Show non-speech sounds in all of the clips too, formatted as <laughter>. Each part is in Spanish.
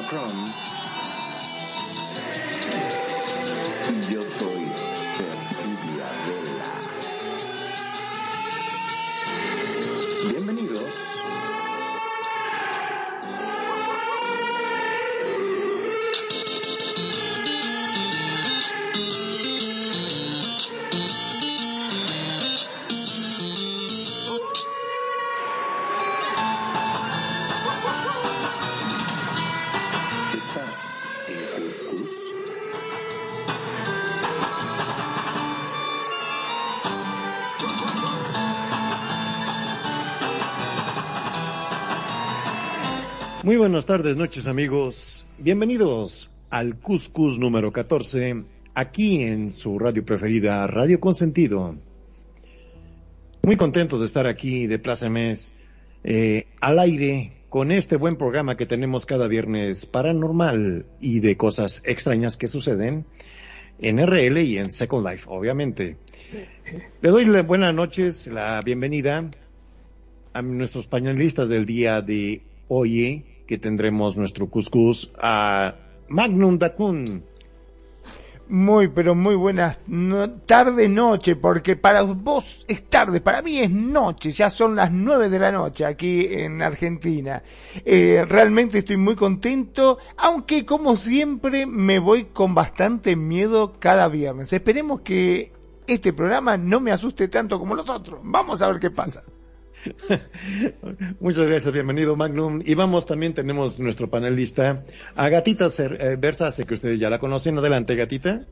Pretoriano Chrome. Buenas tardes, noches amigos. Bienvenidos al Cuscus número 14, aquí en su radio preferida, Radio Consentido. Muy contentos de estar aquí de Plaza Mes, eh, al aire, con este buen programa que tenemos cada viernes paranormal y de cosas extrañas que suceden en RL y en Second Life, obviamente. Le doy las buenas noches, la bienvenida a nuestros panelistas del día de hoy, que tendremos nuestro cuscús a Magnum Dacun. Muy, pero muy buenas tarde, noche, porque para vos es tarde, para mí es noche, ya son las nueve de la noche aquí en Argentina. Eh, realmente estoy muy contento, aunque como siempre me voy con bastante miedo cada viernes. Esperemos que este programa no me asuste tanto como los otros. Vamos a ver qué pasa. <laughs> Muchas gracias, bienvenido Magnum. Y vamos, también tenemos nuestro panelista, a Gatita Cer- eh, Versace, que ustedes ya la conocen. Adelante, Gatita.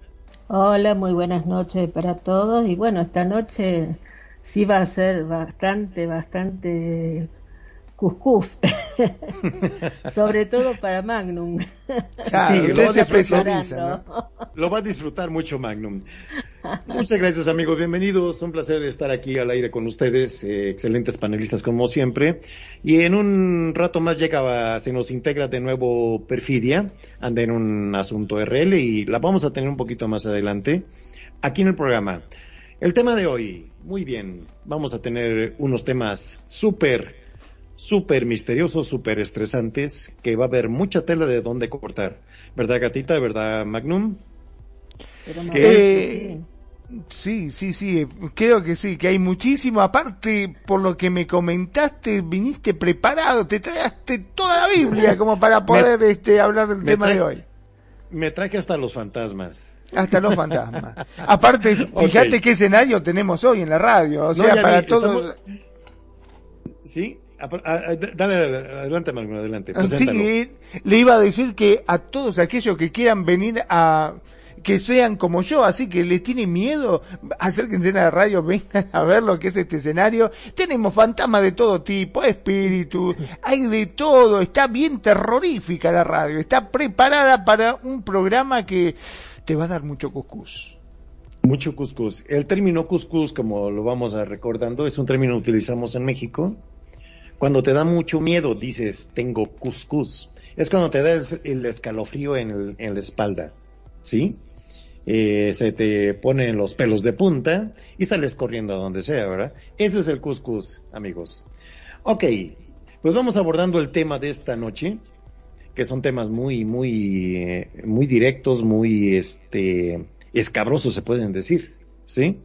Hola, muy buenas noches para todos. Y bueno, esta noche sí va a ser bastante, bastante cuscús. <laughs> Sobre todo para Magnum. Claro, Sí, lo se vas especializa, ¿no? Preparando. Lo va a disfrutar mucho, Magnum. Muchas gracias, amigos. Bienvenidos. Un placer estar aquí al aire con ustedes. eh, excelentes panelistas, como siempre. Y en un rato más llega, se nos integra de nuevo Perfidia. Anda en un asunto RL y la vamos a tener un poquito más adelante aquí en el programa. El tema de hoy, muy bien. Vamos a tener unos temas súper, súper misteriosos, súper estresantes, que va a haber mucha tela de dónde cortar. ¿Verdad, gatita? ¿Verdad, Magnum? Pero más Eh, sí. Sí, sí, sí, creo que sí, que hay muchísimo. Aparte, por lo que me comentaste, viniste preparado, te trajaste toda la Biblia como para <laughs> poder este, hablar del tema de hoy. Me traje hasta los fantasmas. Hasta los fantasmas. Aparte, <laughs> fíjate Ok. qué escenario tenemos hoy en la radio. O No, sea, para vi, todos. estamos- ¿Sí? Ah, ah, ah, Dale, adelante, Magnum, adelante. Así Preséntalo. que le iba a decir que a todos aquellos que quieran venir a que sean como yo, así que les tiene miedo, acérquense a la radio, <laughs> vengan a ver lo que es este escenario. Tenemos fantasmas de todo tipo, espíritus, hay de todo, está bien terrorífica la radio, está preparada para un programa que te va a dar mucho cuscús. Mucho cuscús. El término cuscús, como lo vamos a recordando, es un término que utilizamos en México. Cuando te da mucho miedo, dices, tengo cuscús. Es cuando te da el, escalofrío en, el- en la espalda. ¿Sí? Eh, se te ponen los pelos de punta y sales corriendo a donde sea, ¿verdad? Ese es el cuscús, amigos. Ok, pues vamos abordando el tema de esta noche, que son temas muy, muy, muy directos, muy, este, escabrosos se pueden decir, ¿sí?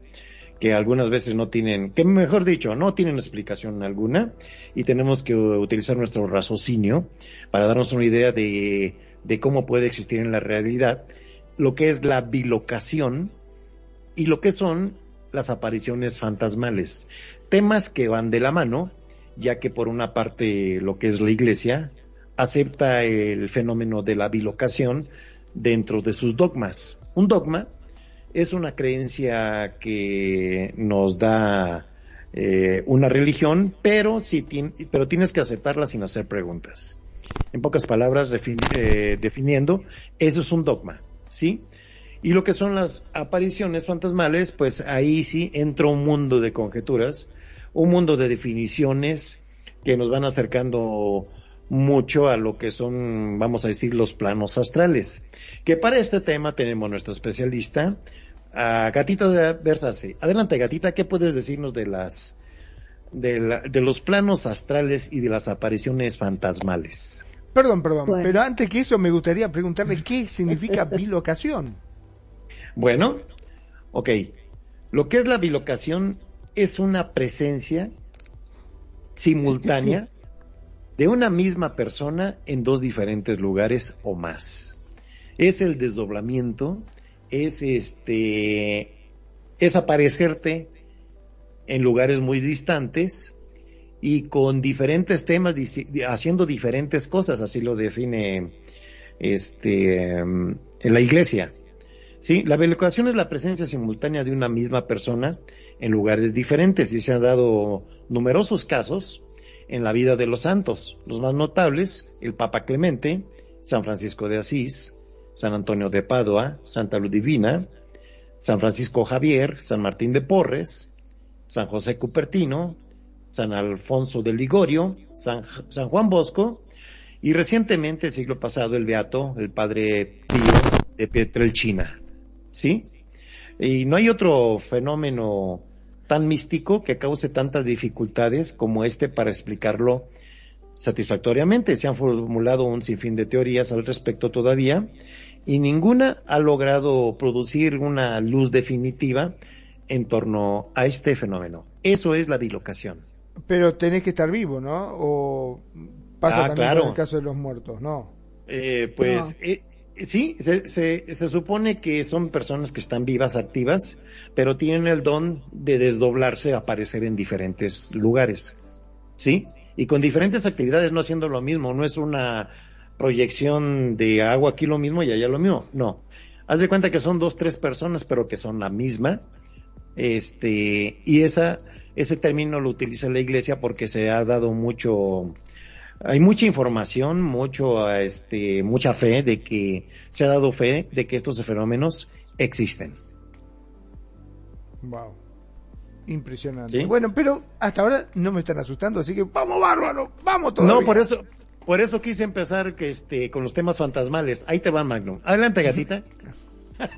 Que algunas veces no tienen, que mejor dicho, no tienen explicación alguna y tenemos que utilizar nuestro raciocinio para darnos una idea de, de cómo puede existir en la realidad lo que es la bilocación y lo que son las apariciones fantasmales. Temas que van de la mano, ya que por una parte lo que es la iglesia acepta el fenómeno de la bilocación dentro de sus dogmas. Un dogma es una creencia que nos da eh, una religión, pero, si pero tienes que aceptarla sin hacer preguntas. En pocas palabras, eh, definiendo, eso es un dogma, ¿sí? Y lo que son las apariciones fantasmales, pues ahí sí entra un mundo de conjeturas, un mundo de definiciones que nos van acercando mucho a lo que son, vamos a decir, los planos astrales. Que para este tema tenemos nuestro especialista, a Gatita de Versace. Adelante, Gatita, ¿qué puedes decirnos de las de, la- de los planos astrales y de las apariciones fantasmales? Perdón, perdón, Bueno. pero antes que eso me gustaría preguntarle qué <laughs> significa bilocación. Bueno, ok. Lo que es la bilocación es una presencia simultánea <laughs> de una misma persona en dos diferentes lugares o más. Es el desdoblamiento, es este, es aparecerte en lugares muy distantes y con diferentes temas, haciendo diferentes cosas, así lo define este, en la iglesia. Sí, la bilocación es la presencia simultánea de una misma persona en lugares diferentes y se han dado numerosos casos en la vida de los santos. Los más notables, el Papa Clemente, San Francisco de Asís, San Antonio de Padua, Santa Ludivina, San Francisco Javier, San Martín de Porres, San José Cupertino, San Alfonso de Ligorio, San, San Juan Bosco y recientemente, el siglo pasado, el Beato, el Padre Pío de Pietrelcina. ¿Sí? Y no hay otro fenómeno tan místico que cause tantas dificultades como este para explicarlo satisfactoriamente. Se han formulado un sinfín de teorías al respecto todavía y ninguna ha logrado producir una luz definitiva en torno a este fenómeno. Eso es la bilocación. Pero tenés que estar vivo, ¿no? O pasa Ah, también claro. con el caso de los muertos, ¿no? Eh, pues eh, sí, se, se, se supone que son personas que están vivas, activas, pero tienen el don de desdoblarse, aparecer en diferentes lugares. ¿Sí? Y con diferentes actividades, no haciendo lo mismo, no es una proyección de hago aquí lo mismo y allá lo mismo, no. Haz de cuenta que son dos, tres personas, pero que son la misma. Este, y esa, ese término lo utiliza la iglesia porque se ha dado mucho, hay mucha información, mucho, este, mucha fe de que se ha dado fe de que estos fenómenos existen. Wow. Impresionante. ¿Sí? Bueno, pero hasta ahora no me están asustando, así que vamos bárbaro, vamos todavía. No, por eso, por eso quise empezar que este, con los temas fantasmales. Ahí te va Magnum. Adelante, gatita. <laughs>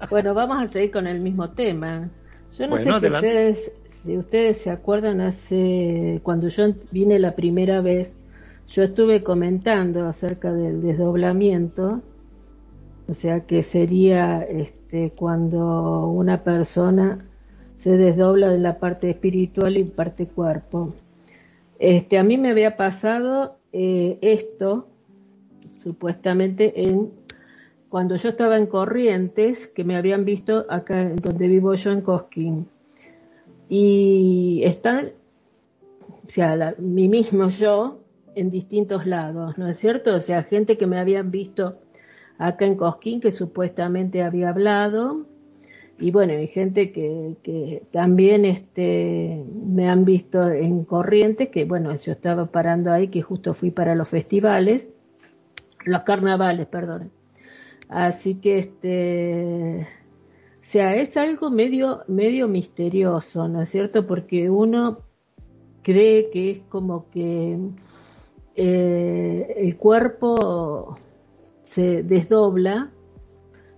Bueno, vamos a seguir con el mismo tema. Yo no Bueno, sé si adelante. ustedes, si ustedes se acuerdan hace cuando yo vine la primera vez, yo estuve comentando acerca del desdoblamiento, o sea que sería este cuando una persona se desdobla de la parte espiritual y parte cuerpo. Este, a mí me había pasado eh, esto supuestamente en cuando yo estaba en Corrientes, que me habían visto acá donde vivo yo en Cosquín. Y están, o sea, la- mi mismo yo en distintos lados, ¿no es cierto? O sea, gente que me habían visto acá en Cosquín que supuestamente había hablado, y bueno, y gente que, que también este, me han visto en Corrientes, que bueno, yo estaba parando ahí, que justo fui para los festivales, los carnavales, perdón. Así que este, o sea, es algo medio, medio misterioso, ¿no es cierto? Porque uno cree que es como que eh, el cuerpo se desdobla,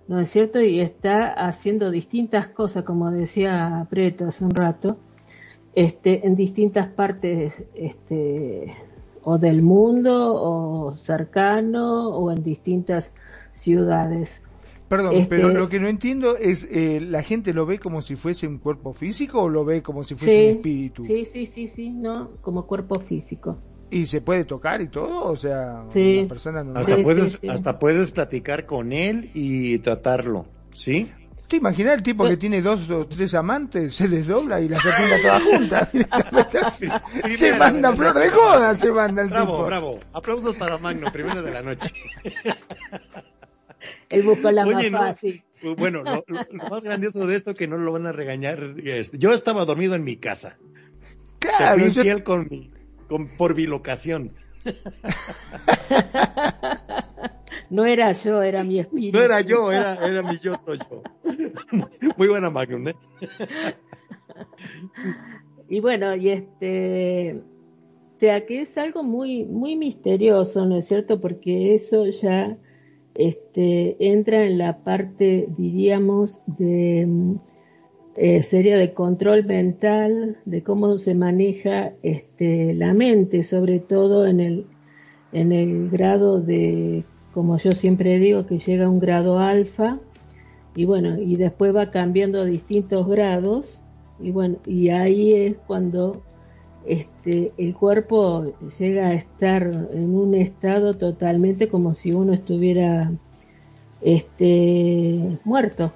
¿no es cierto? Y está haciendo distintas cosas, como decía Preto hace un rato, este, en distintas partes, este, o del mundo, o cercano, o en distintas ciudades. Perdón, Este- pero lo que no entiendo es, eh, ¿la gente lo ve como si fuese un cuerpo físico o lo ve como si fuese un espíritu? sí, sí, sí, sí, no, como cuerpo físico. ¿Y se puede tocar y todo? O sea, Sí. una persona normal. Hasta Sí, puedes, sí, sí. hasta puedes platicar con él y tratarlo, ¿sí? ¿Te imaginas el tipo que tiene dos o tres amantes, se desdobla y las fecunda todas juntas? se manda flor de joda, se manda el Bravo, tipo. bravo. Aplausos para Magno, primero de la noche. <laughs> Él buscó la Oye, no. más fácil. Bueno, lo, más grandioso de esto que no lo van a regañar. es- yo estaba dormido en mi casa. Te Claro, fui yo- infiel con mi, con, por bilocación. <laughs> No era yo, era mi espíritu. No era yo, era, era mi yo, yo. <laughs> Muy buena Magnum, ¿eh? <laughs> Y bueno, y este, O sea, que es algo muy, muy misterioso, ¿no es cierto? Porque eso ya este, entra en la parte, diríamos, de eh, sería de control mental, de cómo se maneja este, la mente, sobre todo en el, en el grado de, como yo siempre digo, que llega a un grado alfa, y bueno, y después va cambiando a distintos grados, y bueno, y ahí es cuando este, el cuerpo llega a estar en un estado totalmente como si uno estuviera este, muerto,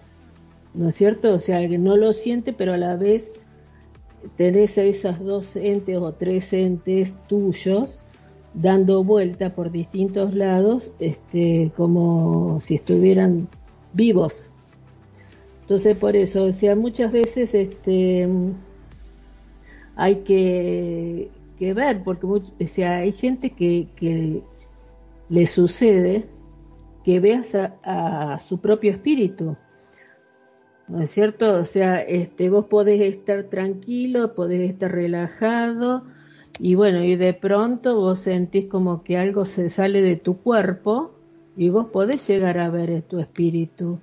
¿no es cierto? O sea, que no lo siente, pero a la vez tenés a esas dos entes o tres entes tuyos dando vuelta por distintos lados, este, como si estuvieran vivos. Entonces, por eso, o sea, muchas veces, este, hay que, ver, porque sea, hay gente que, que le sucede que veas a, su propio espíritu. ¿No es cierto? O sea, este, vos podés estar tranquilo, podés estar relajado y bueno, y de pronto vos sentís como que algo se sale de tu cuerpo y vos podés llegar a ver tu espíritu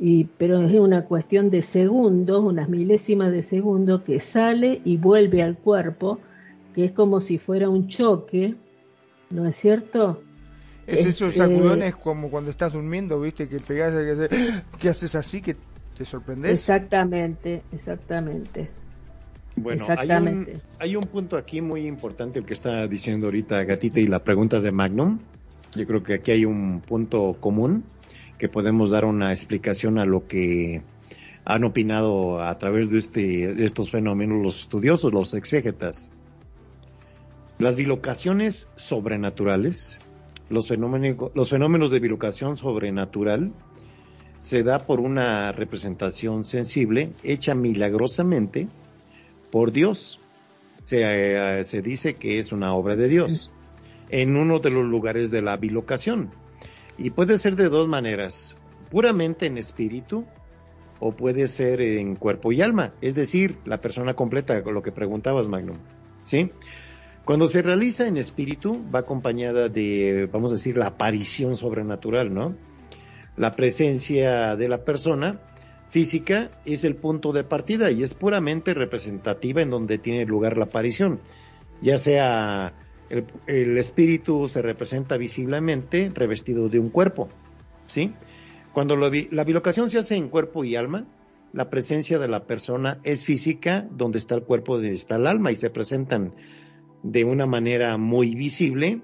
y, pero es una cuestión de segundos, unas milésimas de segundo que sale y vuelve al cuerpo, que es como si fuera un choque, ¿no es cierto? Es esos este, sacudones como cuando estás durmiendo, viste, que pegas, que, que haces así, que te sorprendes. Exactamente, exactamente. Bueno, Hay, un, hay un punto aquí muy importante el que está diciendo ahorita Gatita y la pregunta de Magnum. Yo creo que aquí hay un punto común que podemos dar una explicación a lo que han opinado a través de, este, de estos fenómenos los estudiosos, los exégetas. Las bilocaciones sobrenaturales, los fenómenos, los fenómenos de bilocación sobrenatural, se da por una representación sensible hecha milagrosamente por Dios. Se, eh, se dice que es una obra de Dios en uno de los lugares de la bilocación. Y puede ser de dos maneras, puramente en espíritu o puede ser en cuerpo y alma, es decir, la persona completa, con lo que preguntabas, Magnum. ¿Sí? Cuando se realiza en espíritu, va acompañada de, vamos a decir, la aparición sobrenatural, ¿no? La presencia de la persona física es el punto de partida y es puramente representativa en donde tiene lugar la aparición, ya sea el, espíritu se representa visiblemente revestido de un cuerpo, ¿sí? Cuando la bilocación se hace en cuerpo y alma, la presencia de la persona es física, donde está el cuerpo, donde está el alma, y se presentan de una manera muy visible,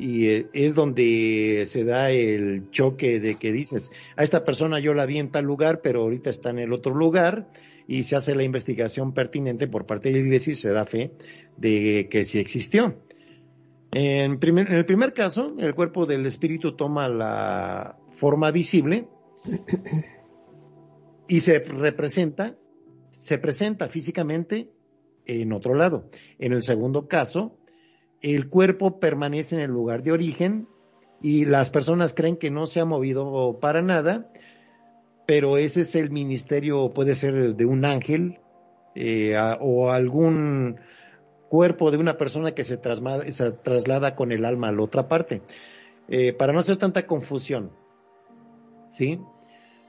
y eh, es donde se da el choque de que dices, a esta persona yo la vi en tal lugar, pero ahorita está en el otro lugar, y se hace la investigación pertinente por parte de la iglesia y se da fe de que sí existió. En, el primer caso, el cuerpo del espíritu toma la forma visible y se representa, se presenta físicamente en otro lado. En el segundo caso, el cuerpo permanece en el lugar de origen y las personas creen que no se ha movido para nada, pero ese es el ministerio, puede ser de un ángel eh, o algún cuerpo de una persona que se, se traslada con el alma a la otra parte. Eh, para no hacer tanta confusión, ¿sí?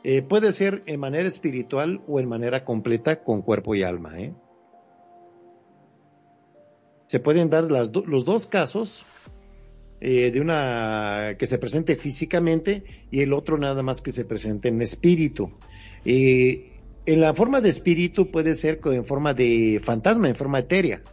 Eh, puede ser en manera espiritual o en manera completa con cuerpo y alma. ¿eh? Se pueden dar las los dos casos de una que se presente físicamente y el otro nada más que se presente en espíritu. en la forma de espíritu puede ser en forma de fantasma, en forma etérea.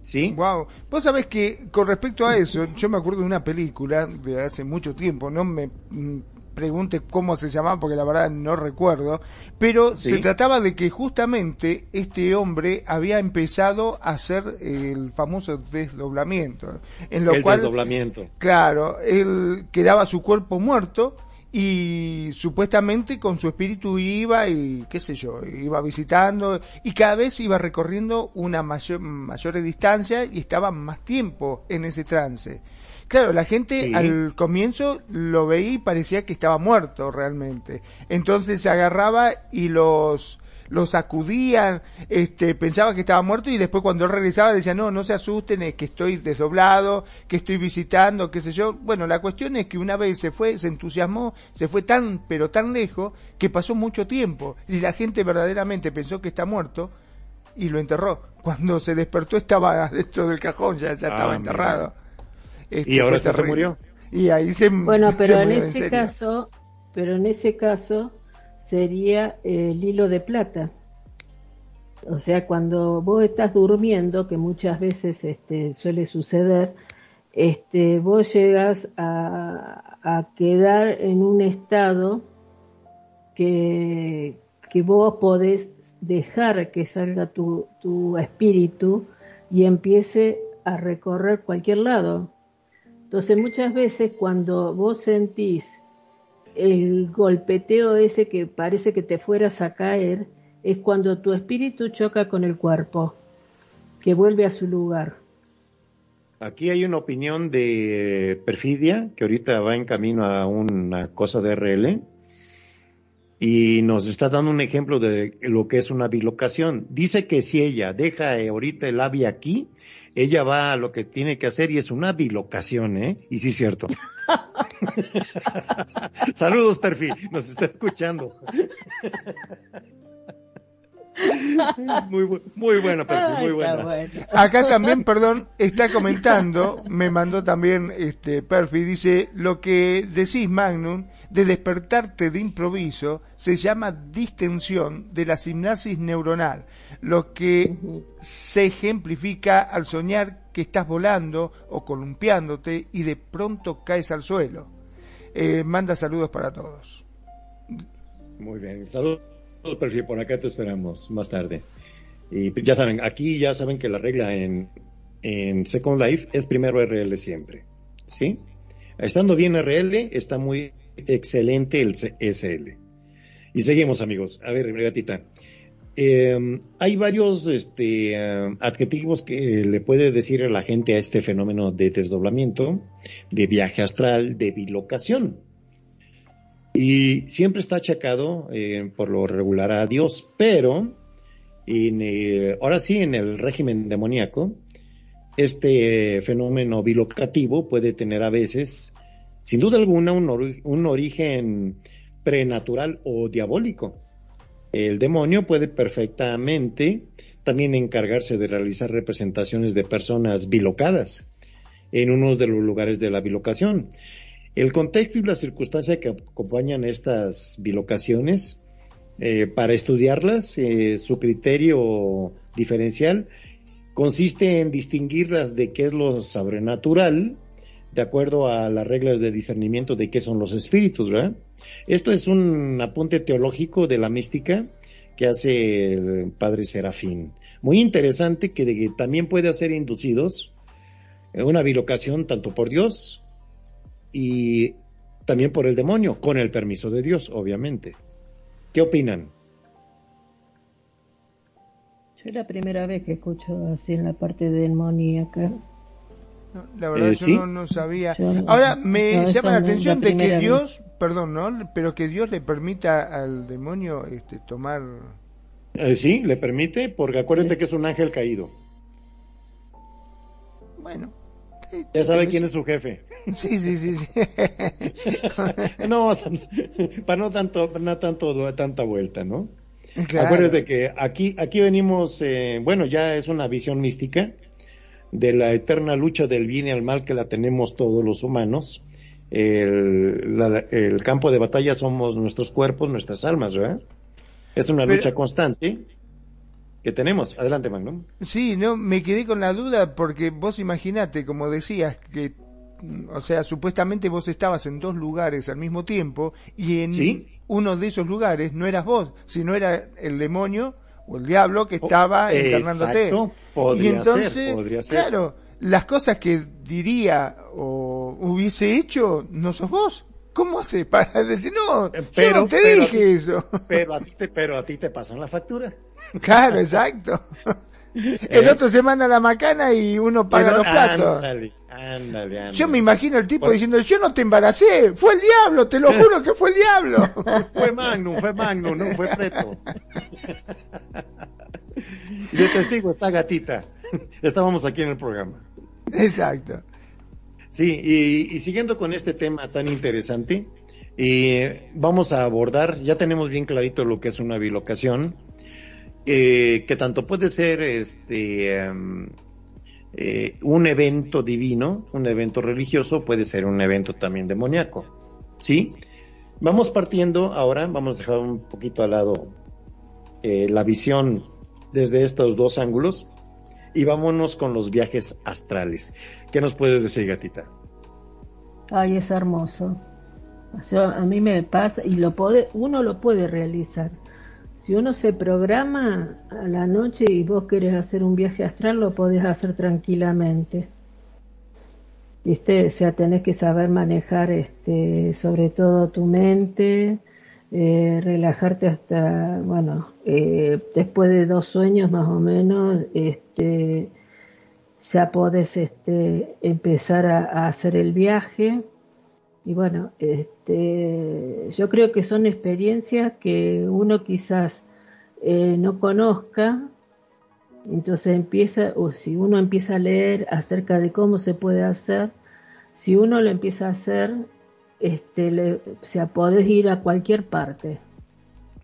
¿Sí? Wow. Vos sabés que con respecto a eso, yo me acuerdo de una película de hace mucho tiempo, no me mm, pregunte cómo se llamaba porque la verdad no recuerdo, pero se trataba de que justamente este hombre había empezado a hacer el famoso desdoblamiento, en lo el cual desdoblamiento. Claro, él quedaba su cuerpo muerto y supuestamente con su espíritu iba y qué sé yo, iba visitando y cada vez iba recorriendo una mayor, mayor distancia y estaba más tiempo en ese trance. Claro, la gente al comienzo lo veía y parecía que estaba muerto realmente. Entonces se agarraba y los lo sacudían, este, pensaba que estaba muerto y después cuando él regresaba decía, no, no se asusten, es que estoy desdoblado, que estoy visitando, qué sé yo. Bueno, la cuestión es que una vez se fue, se entusiasmó, se fue tan, pero tan lejos, que pasó mucho tiempo y la gente verdaderamente pensó que está muerto y lo enterró. Cuando se despertó estaba <laughs> dentro del cajón, ya, ya estaba Ah, enterrado. Este, y ahora fue sí se terrible. murió. Y ahí se Bueno, se pero en murió ese caso, pero en ese caso sería el hilo de plata. O sea, cuando vos estás durmiendo, que muchas veces este, suele suceder, este, vos llegas a, a quedar en un estado que, que vos podés dejar que salga tu, tu espíritu y empiece a recorrer cualquier lado. Entonces muchas veces cuando vos sentís el golpeteo ese que parece que te fueras a caer, es cuando tu espíritu choca con el cuerpo, que vuelve a su lugar. Aquí hay una opinión de Perfidia, que ahorita va en camino a una cosa de RL, y nos está dando un ejemplo de lo que es una bilocación. Dice que si ella deja ahorita el ave aquí, ella va a lo que tiene que hacer y es una bilocación, ¿eh? Y sí es cierto. <laughs> Saludos, Perfi, nos está escuchando. Muy, bu- muy buena, muy buena. bueno. Acá también, perdón, está comentando, me mandó también este Perfi, dice, lo que decís Magnum, de despertarte de improviso, se llama distensión de la sinapsis neuronal, lo que se ejemplifica al soñar que estás volando o columpiándote y de pronto caes al suelo. Eh, manda saludos para todos. Muy bien, saludos, Perfi, por acá te esperamos más tarde. Y ya saben, aquí ya saben que la regla en, Second Life es primero RL siempre, ¿sí? Estando bien RL, está muy excelente el SL. Y seguimos, amigos. A ver, gatita. Eh, hay varios este, adjetivos que le puede decir a la gente a este fenómeno de desdoblamiento, de viaje astral, de bilocación. Y siempre está achacado eh, por lo regular a Dios, pero eh, ahora sí en el régimen demoníaco, este fenómeno bilocativo puede tener a veces, sin duda alguna, un, un origen prenatural o diabólico. El demonio puede perfectamente también encargarse de realizar representaciones de personas bilocadas en uno de los lugares de la bilocación. El contexto y la circunstancia que acompañan estas bilocaciones, eh, para estudiarlas, eh, su criterio diferencial consiste en distinguirlas de qué es lo sobrenatural, de acuerdo a las reglas de discernimiento de qué son los espíritus, ¿verdad? Esto es un apunte teológico de la mística que hace el padre Serafín. Muy interesante que, de- que también puede ser inducidos en una bilocación tanto por Dios y también por el demonio, con el permiso de Dios, obviamente. ¿Qué opinan? Yo es la primera vez que escucho así en la parte demoníaca. No, La verdad Eh, yo ¿sí? no, no sabía. Yo Ahora me no, llama la atención la de que Dios, perdón, ¿no? Pero que Dios le permita al demonio este, tomar... Eh, sí, le permite, porque acuérdate que es un ángel caído. Bueno. Ya sabe quién es su jefe. Sí, sí, sí, sí. <laughs> No, o sea, para no tanto, no tanto, tanta vuelta, ¿no? Claro. Acuérdate que aquí, aquí venimos, eh, bueno, ya es una visión mística de la eterna lucha del bien y el mal que la tenemos todos los humanos. El, la- el campo de batalla somos nuestros cuerpos, nuestras almas, ¿verdad? Es una Pero- lucha constante que tenemos. Adelante, Magnum. Sí, no, me quedé con la duda porque vos imaginate, como decías, que, o sea, supuestamente vos estabas en dos lugares al mismo tiempo y en Sí. uno de esos lugares no eras vos, sino era el demonio o el diablo que estaba Oh, encarnándote. exacto, podría y entonces, ser, podría ser. claro, las cosas que diría o hubiese hecho no sos vos. ¿Cómo hace para <laughs> decir, no, Eh, yo pero- no te pero- dije eso? Pero a ti te, pero a ti te pasan la factura. claro, exacto. <laughs> El otro se manda la macana y uno paga Pero- los platos. Ándale, ándale, ándale. Yo me imagino el tipo Por- diciendo, yo no te embaracé, fue el diablo, te lo <laughs> juro que fue el diablo. <laughs> Fue Magnum, fue Magnum, no fue Preto. <laughs> Y de testigo está gatita. Estábamos aquí en el programa. Exacto. Sí, y, y siguiendo con este tema tan interesante, eh, vamos a abordar, ya tenemos bien clarito lo que es una bilocación, eh, que tanto puede ser este em, eh, un evento divino, un evento religioso, puede ser un evento también demoníaco. ¿Sí? Vamos partiendo ahora, vamos a dejar un poquito al lado eh, la visión desde estos dos ángulos y vámonos con los viajes astrales. ¿Qué nos puedes decir, gatita? Ay, es hermoso. A mí me pasa y lo puede, uno lo puede realizar. Si uno se programa a la noche y vos querés hacer un viaje astral, lo podés hacer tranquilamente. ¿Viste? O sea, tenés que saber manejar este, sobre todo tu mente, eh, relajarte hasta, bueno, eh, después de dos sueños más o menos, este, ya podés este, empezar a, a hacer el viaje. Y bueno, este, yo creo que son experiencias que uno quizás eh, no conozca, entonces empieza, o si uno empieza a leer acerca de cómo se puede hacer, si uno lo empieza a hacer, este, le, o sea, podés ir a cualquier parte,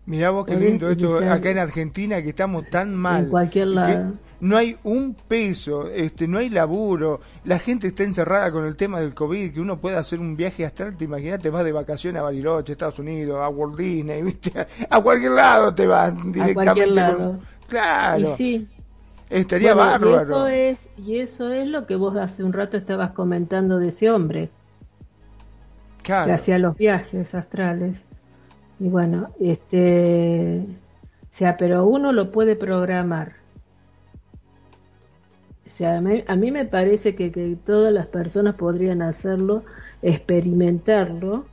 Mirá vos qué lindo esto acá en Argentina que estamos tan mal. en cualquier lado. No hay un peso, este, no hay laburo, la gente está encerrada con el tema del COVID, que uno pueda hacer un viaje astral, te imaginas, te vas de vacaciones a Bariloche, Estados Unidos, a Walt Disney, <laughs> ¿viste? a cualquier lado te vas directamente. cualquier con- lado. Claro, Y sí, estaría Bueno, y bárbaro. eso es y eso es lo que vos hace un rato estabas comentando de ese hombre Claro. que hacía los viajes astrales y bueno este o sea pero uno lo puede programar. O sea a mí, a mí me parece que, que todas las personas podrían hacerlo experimentarlo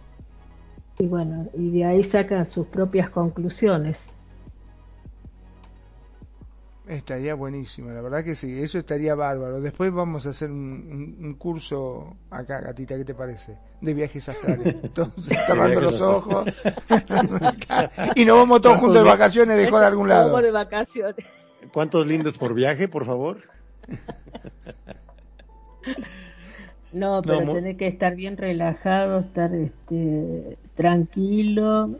y bueno y de ahí sacan sus propias conclusiones Estaría buenísimo, la verdad que sí, eso estaría bárbaro. Después vamos a hacer un, un- un curso acá, gatita, ¿qué te parece? De viajes astrales. <laughs> Viajes los ojos. <laughs> y nos vamos todos juntos de vacaciones de joda a algún lado. De vacaciones ¿Cuántos lindes por viaje, por favor? No, pero mo- tenés que estar bien relajado, estar este, tranquilo.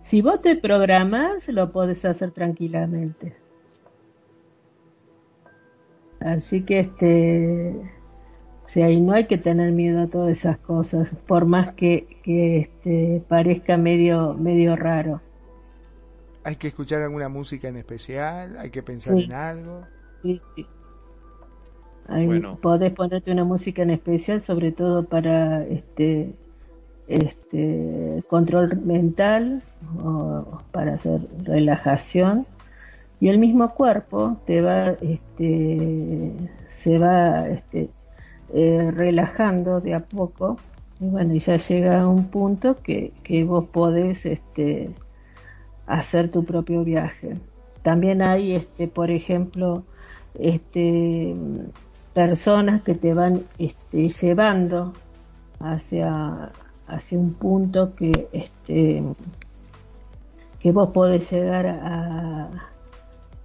Si vos te programás, lo podés hacer tranquilamente. Así que, este, o sea, y no hay que tener miedo a todas esas cosas, por más que, que este, parezca medio, medio raro. Hay que escuchar alguna música en especial, hay que pensar Sí. en algo. Sí, sí. Ahí Bueno. podés ponerte una música en especial, sobre todo para este, este control mental o para hacer relajación. Y el mismo cuerpo te va, este, se va este, eh, relajando de a poco. Y bueno, ya llega a un punto que, que vos podés este, hacer tu propio viaje. También hay, este, por ejemplo, este, personas que te van este, llevando hacia, hacia un punto que, este, que vos podés llegar a,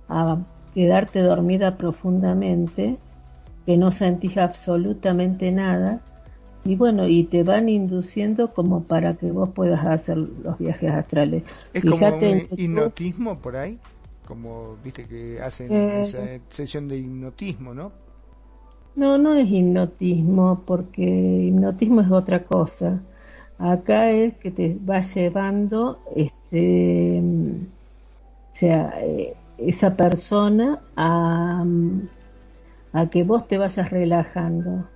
a quedarte dormida profundamente, que no sentís absolutamente nada, y bueno, y te van induciendo como para que vos puedas hacer los viajes astrales. Es como Fíjate en un hipnotismo por ahí, como viste que hacen Eh. esa sesión de hipnotismo, ¿no? No, no es hipnotismo, porque hipnotismo es otra cosa. Acá es que te va llevando, este, mm, o sea, eh, esa persona a, a que vos te vayas relajando.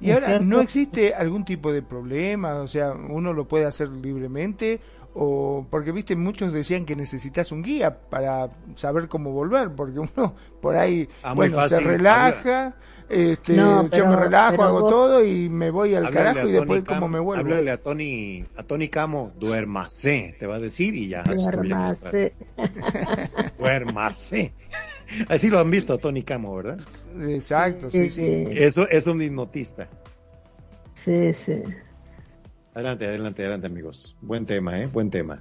Y ¿No es ahora? ¿no existe algún tipo de problema? O sea, uno lo puede hacer libremente o porque viste muchos decían que necesitas un guía para saber cómo volver, porque uno <laughs> por ahí Ah, bueno, se relaja, este, No, yo me relajo, hago vos- todo y me voy al Háblale carajo y después Tony cómo me vuelvo. Háblale a Tony, a Tony Camo, duérmase, te va a decir y ya. Duérmase. <laughs> Duérmase. Así lo han visto a Tony Camo, ¿verdad? Exacto, sí, sí. Eso es un hipnotista. Sí, sí. Adelante, adelante, adelante, amigos. Buen tema, ¿eh? Buen tema.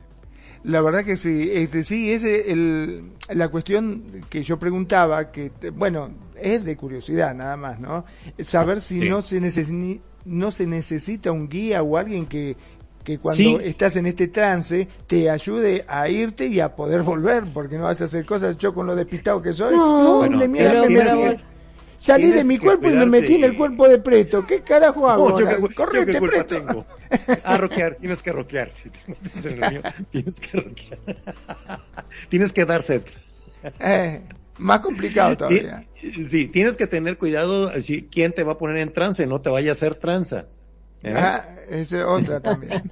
La verdad que sí, este sí, es el, la cuestión que yo preguntaba, que bueno, es de curiosidad nada más, ¿no? Saber si Sí. no se necesita no se necesita un guía o alguien que que cuando Sí. estás en este trance te ayude a irte y a poder volver, porque no vas a hacer cosas yo con lo despistado que soy. No, Bueno, de mierda que me Salí de mi cuerpo y me metí en el cuerpo de Preto. ¿Qué carajo hago? Yo, ahora? qué, yo Correte, qué Preto. tengo. A rockear, tienes que rockear. Si te metes en el mío, tienes que rockear. tienes que dar sets. Eh, más complicado todavía. Sí, tienes que tener cuidado si quién te va a poner en trance, no te vaya a hacer tranza. ¿Eh? Ah, esa es otra también. <laughs>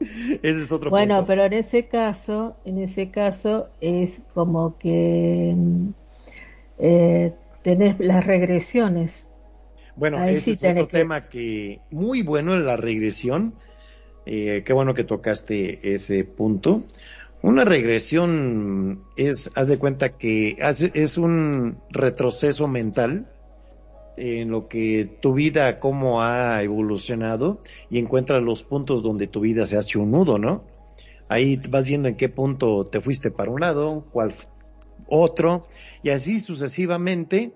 Ese es otro Bueno, punto. pero en ese caso, en ese caso es como que mm, eh, tenés las regresiones. Bueno, ese sí es otro que- tema que muy bueno en la regresión. Eh, qué bueno que tocaste ese punto. Una regresión es, haz de cuenta que es un retroceso mental en lo que tu vida, cómo ha evolucionado y encuentras los puntos donde tu vida se hace un nudo, ¿no? Ahí vas viendo en qué punto te fuiste para un lado, cuál otro, y así sucesivamente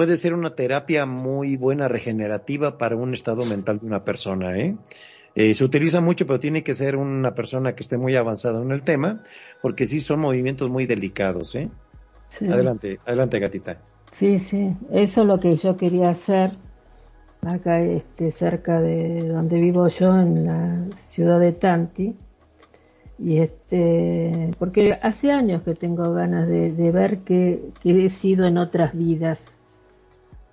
puede ser una terapia muy buena regenerativa para un estado mental de una persona, ¿eh? Eh, se utiliza mucho, pero tiene que ser una persona que esté muy avanzada en el tema, porque sí son movimientos muy delicados, ¿eh? Sí. Adelante, adelante, gatita. Sí, sí, eso es lo que yo quería hacer acá este, cerca de donde vivo yo, en la ciudad de Tanti. Y este, porque hace años que tengo ganas de, de ver que, que he sido en otras vidas,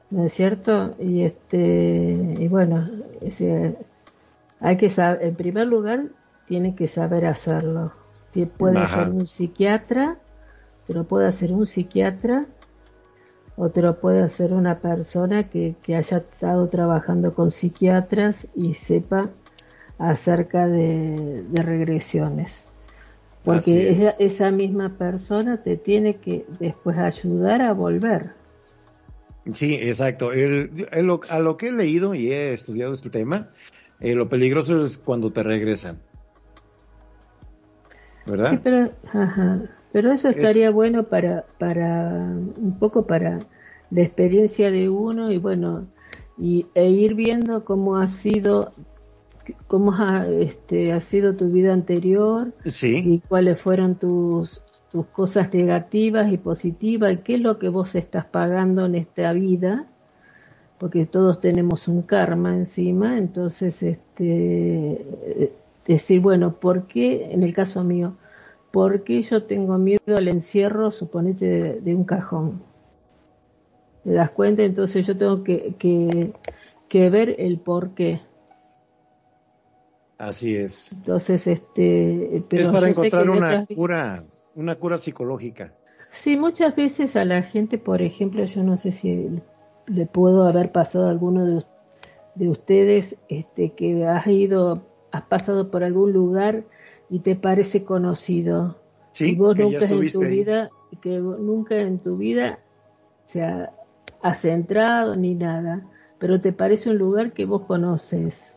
¿no es cierto? Y este, y bueno, hay que saber, en primer lugar, tiene que saber hacerlo. Puede Ajá. ser un psiquiatra, pero puede hacer un psiquiatra o te lo puede hacer una persona que, que haya estado trabajando con psiquiatras y sepa acerca de, de regresiones. Porque es. esa, esa misma persona te tiene que después ayudar a volver. Sí, exacto. El- a lo que he leído y he estudiado este tema, eh, lo peligroso es cuando te regresan. ¿Verdad? Sí, pero, ajá. pero eso estaría bueno para, para un poco para la experiencia de uno y bueno, y, e ir viendo cómo ha sido, cómo ha, este, ha sido tu vida anterior Sí, y cuáles fueron tus, tus cosas negativas y positivas y qué es lo que vos estás pagando en esta vida porque todos tenemos un karma encima entonces este eh, decir bueno ¿por qué en el caso mío ¿por qué yo tengo miedo al encierro suponete de, de un cajón? ¿te das cuenta? entonces yo tengo que, que, que ver el por qué así es. entonces este pero es para encontrar en una otras cura, una cura psicológica. Sí, muchas veces a la gente, por ejemplo, yo no sé si le puedo haber pasado a alguno de, us- de ustedes este, que has ido, has pasado por algún lugar y te parece conocido. Sí, y vos que ya nunca en tu ahí. vida, que nunca en tu vida se ha, has entrado ni nada, pero te parece un lugar que vos conoces.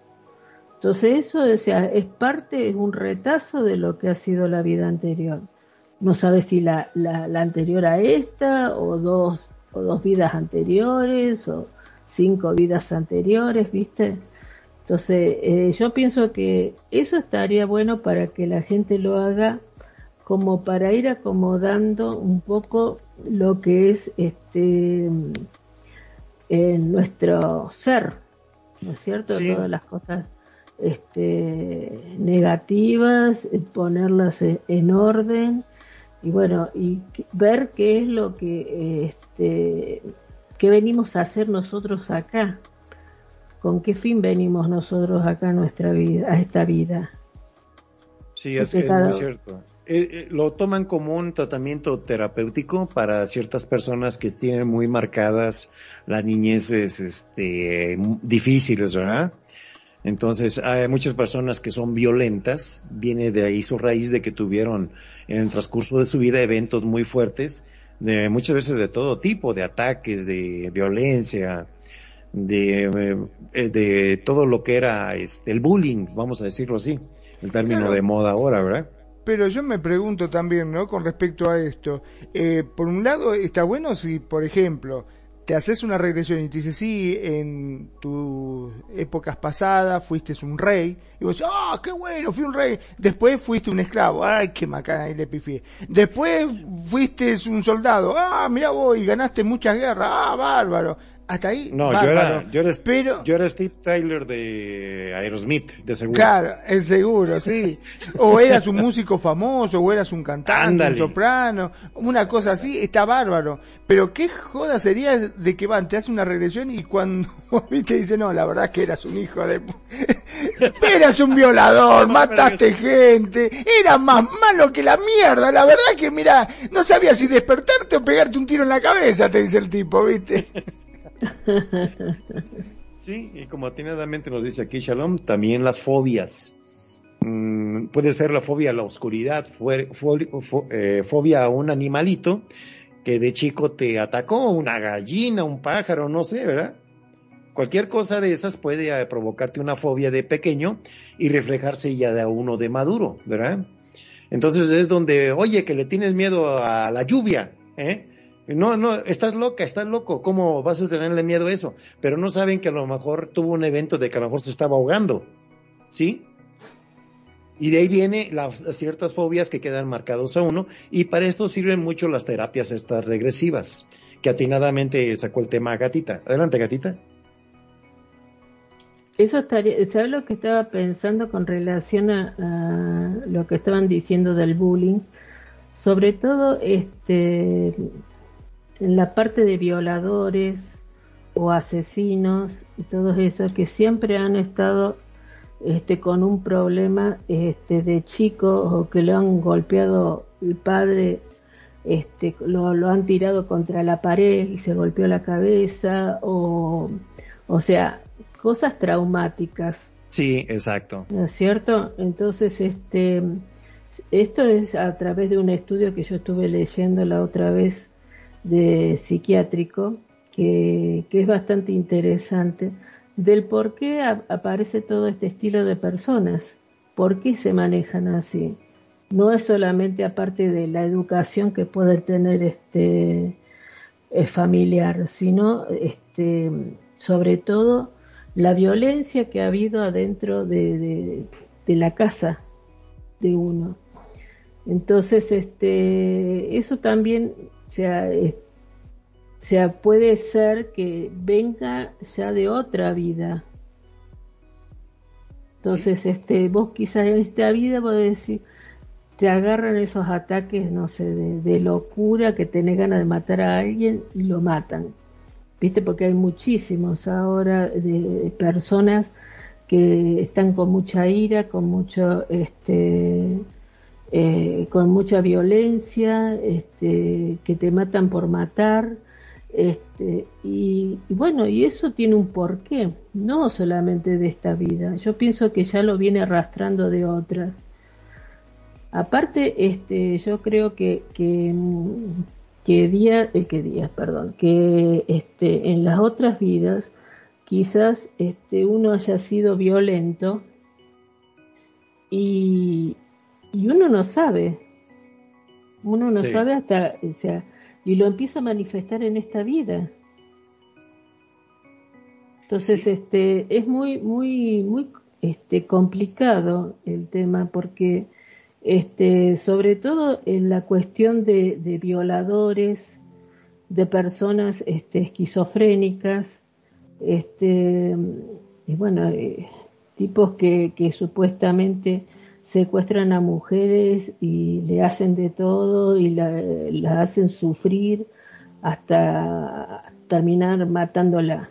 Entonces eso o sea, es parte, es un retazo de lo que ha sido la vida anterior. No sabes si la, la, la anterior a esta o dos, o dos vidas anteriores o cinco vidas anteriores, ¿viste? Entonces eh, yo pienso que eso estaría bueno para que la gente lo haga como para ir acomodando un poco lo que es este en nuestro ser, ¿no es cierto? Sí. Todas las cosas este, negativas, eh, ponerlas en orden y bueno, y ver qué es lo que este, qué venimos a hacer nosotros acá, con qué fin venimos nosotros acá a nuestra vida, a esta vida. Sí, es, es muy cierto. Eh, eh, lo toman como un tratamiento terapéutico para ciertas personas que tienen muy marcadas las niñeces este, difíciles, ¿verdad? Entonces, hay muchas personas que son violentas, viene de ahí su raíz de que tuvieron en el transcurso de su vida eventos muy fuertes, de muchas veces de todo tipo, de ataques, de violencia, de, eh, de todo lo que era este, el bullying, vamos a decirlo así, el término de moda ahora, ¿verdad? Pero yo me pregunto también, ¿no? Con respecto a esto, eh, por un lado está bueno si, por ejemplo, te haces una regresión y te dices, sí, en tus épocas pasadas fuiste un rey, y vos ah, qué bueno, fui un rey. Después fuiste un esclavo, ay, qué macana, y le pifié. Después fuiste un soldado, ah, mira vos, y ganaste muchas guerras, ah, bárbaro hasta ahí. No, yo era, yo era, yo era Steve Tyler de Aerosmith, de seguro. Claro, es seguro, sí. O <laughs> eras un músico famoso, o eras un cantante, un soprano, una cosa así, está bárbaro. Pero qué joda sería de que van, te hace una regresión y cuando <laughs> te dice, no, la verdad es que eras un hijo de... <laughs> eras un violador, mataste gente, eras más malo que la mierda, la verdad que mira, no sabías si despertarte o pegarte un tiro en la cabeza, te dice el tipo, ¿viste? Sí, y como atinadamente nos dice aquí Shalom, también las fobias. Mm, puede ser la fobia a la oscuridad, eh, fobia a un animalito que de chico te atacó, una gallina, un pájaro, no sé, ¿verdad? Cualquier cosa de esas puede eh, provocarte una fobia de pequeño y reflejarse ya de uno de maduro, ¿verdad? Entonces es donde, oye, que le tienes miedo a la lluvia, ¿eh? No, no, estás loca, estás loco, ¿cómo vas a tenerle miedo a eso? Pero no saben que a lo mejor tuvo un evento de que a lo mejor se estaba ahogando, ¿sí? Y de ahí viene las ciertas fobias que quedan marcados a uno, y para esto sirven mucho las terapias estas regresivas, que atinadamente sacó el tema Gatita. Adelante, Gatita. Eso estaría, ¿sabes lo que estaba pensando con relación a lo que estaban diciendo del bullying? Sobre todo, este, en la parte de violadores o asesinos y todos esos que siempre han estado este, con un problema este, de chicos o que lo han golpeado el padre, este, lo, lo, han tirado contra la pared y se golpeó la cabeza o, o sea, cosas traumáticas. Sí, exacto. ¿No es cierto? Entonces, este, esto es a través de un estudio que yo estuve leyendo la otra vez de psiquiátrico que, es bastante interesante del por qué aparece todo este estilo de personas, por qué se manejan así. No es solamente aparte de la educación que puede tener este eh, familiar, sino este, sobre todo la violencia que ha habido adentro de, de la casa de uno. Entonces, este, eso también sea, sea, puede ser que venga ya de otra vida. Entonces, este, vos quizás en esta vida vos decir, te agarran esos ataques, no sé, de, locura, que tenés ganas de matar a alguien y lo matan. ¿Viste? Porque hay muchísimos ahora de personas que están con mucha ira, con mucho, este, eh, con mucha violencia, este, que te matan por matar, este, y, bueno, y eso tiene un porqué, no solamente de esta vida, yo pienso que ya lo viene arrastrando de otras. Aparte, este, yo creo que, que, que días, eh, que días, perdón, que este, en las otras vidas quizás este, uno haya sido violento y, y uno no sabe, uno no sabe hasta, o sea, y lo empieza a manifestar en esta vida. Entonces, este, es muy, muy, muy, este, complicado el tema porque, este, sobre todo en la cuestión de, de violadores, de personas, este, esquizofrénicas, este, y bueno, eh, tipos que, que supuestamente secuestran a mujeres y le hacen de todo y la, hacen sufrir hasta terminar matándola.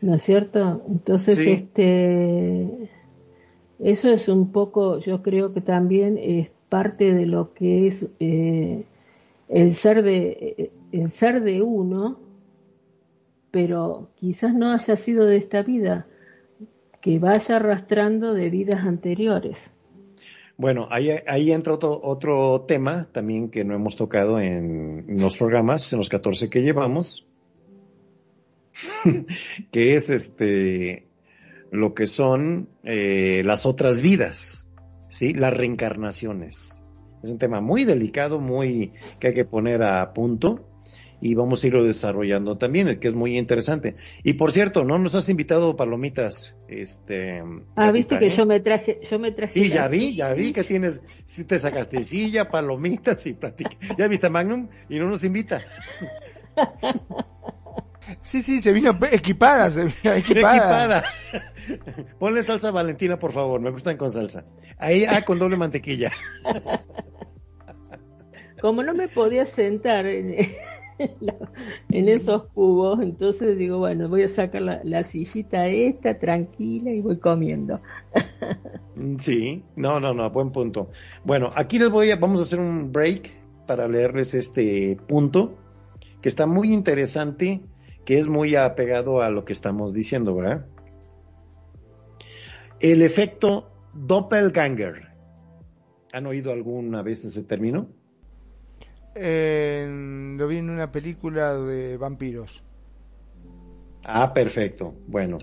¿No es cierto? Entonces, este, eso es un poco, yo creo que también es parte de lo que es eh, el ser de el ser de uno, pero quizás no haya sido de esta vida que vaya arrastrando de vidas anteriores. Bueno, ahí, ahí entra otro, otro tema también que no hemos tocado en los programas, en los 14 que llevamos, <laughs> que es este lo que son eh, las otras vidas, ¿sí? Las reencarnaciones. Es un tema muy delicado, muy que hay que poner a punto y vamos a irlo desarrollando también, que es muy interesante. Y por cierto, no nos has invitado palomitas, este. Ah, viste que ¿eh? yo me traje, yo me traje. Sí, ya vi, ya vi que tienes, si te sacaste silla, palomitas y platica. Ya viste Magnum y no nos invita. <laughs> Sí, sí, se vino equipada, se vino <laughs> equipada. Ponle salsa Valentina, por favor, me gustan con salsa. Ahí, ah, con doble mantequilla. <laughs> Como no me podía sentar en, <laughs> esos cubos, entonces digo, bueno, voy a sacar la, sillita esta, tranquila, y voy comiendo. <laughs> Sí, no, no, no, buen punto. Bueno, aquí les voy a, vamos a hacer un break para leerles este punto, que está muy interesante que es muy apegado a lo que estamos diciendo, ¿verdad? El efecto doppelganger. ¿Han oído alguna vez ese término? Lo vi en una película de vampiros. Ah, perfecto. Bueno.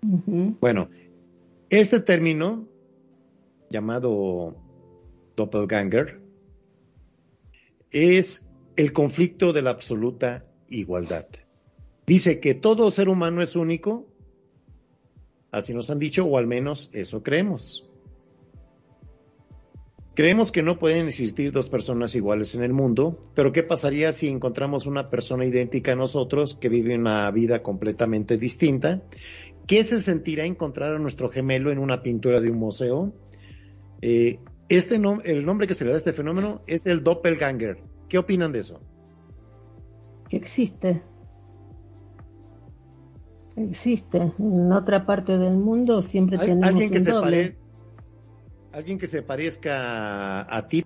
Bueno, este término llamado doppelganger es el conflicto de la absoluta igualdad. Dice que todo ser humano es único, así nos han dicho, o al menos eso creemos. Creemos que no pueden existir dos personas iguales en el mundo, pero ¿qué pasaría si encontramos una persona idéntica a nosotros que vive una vida completamente distinta? ¿Qué se sentirá encontrar a nuestro gemelo en una pintura de un museo? Eh, este el nombre que se le da a este fenómeno es el doppelganger. ¿Qué opinan de eso? que existe. Existe. En otra parte del mundo siempre tenemos alguien que un se doble. Alguien que se parezca a, ti,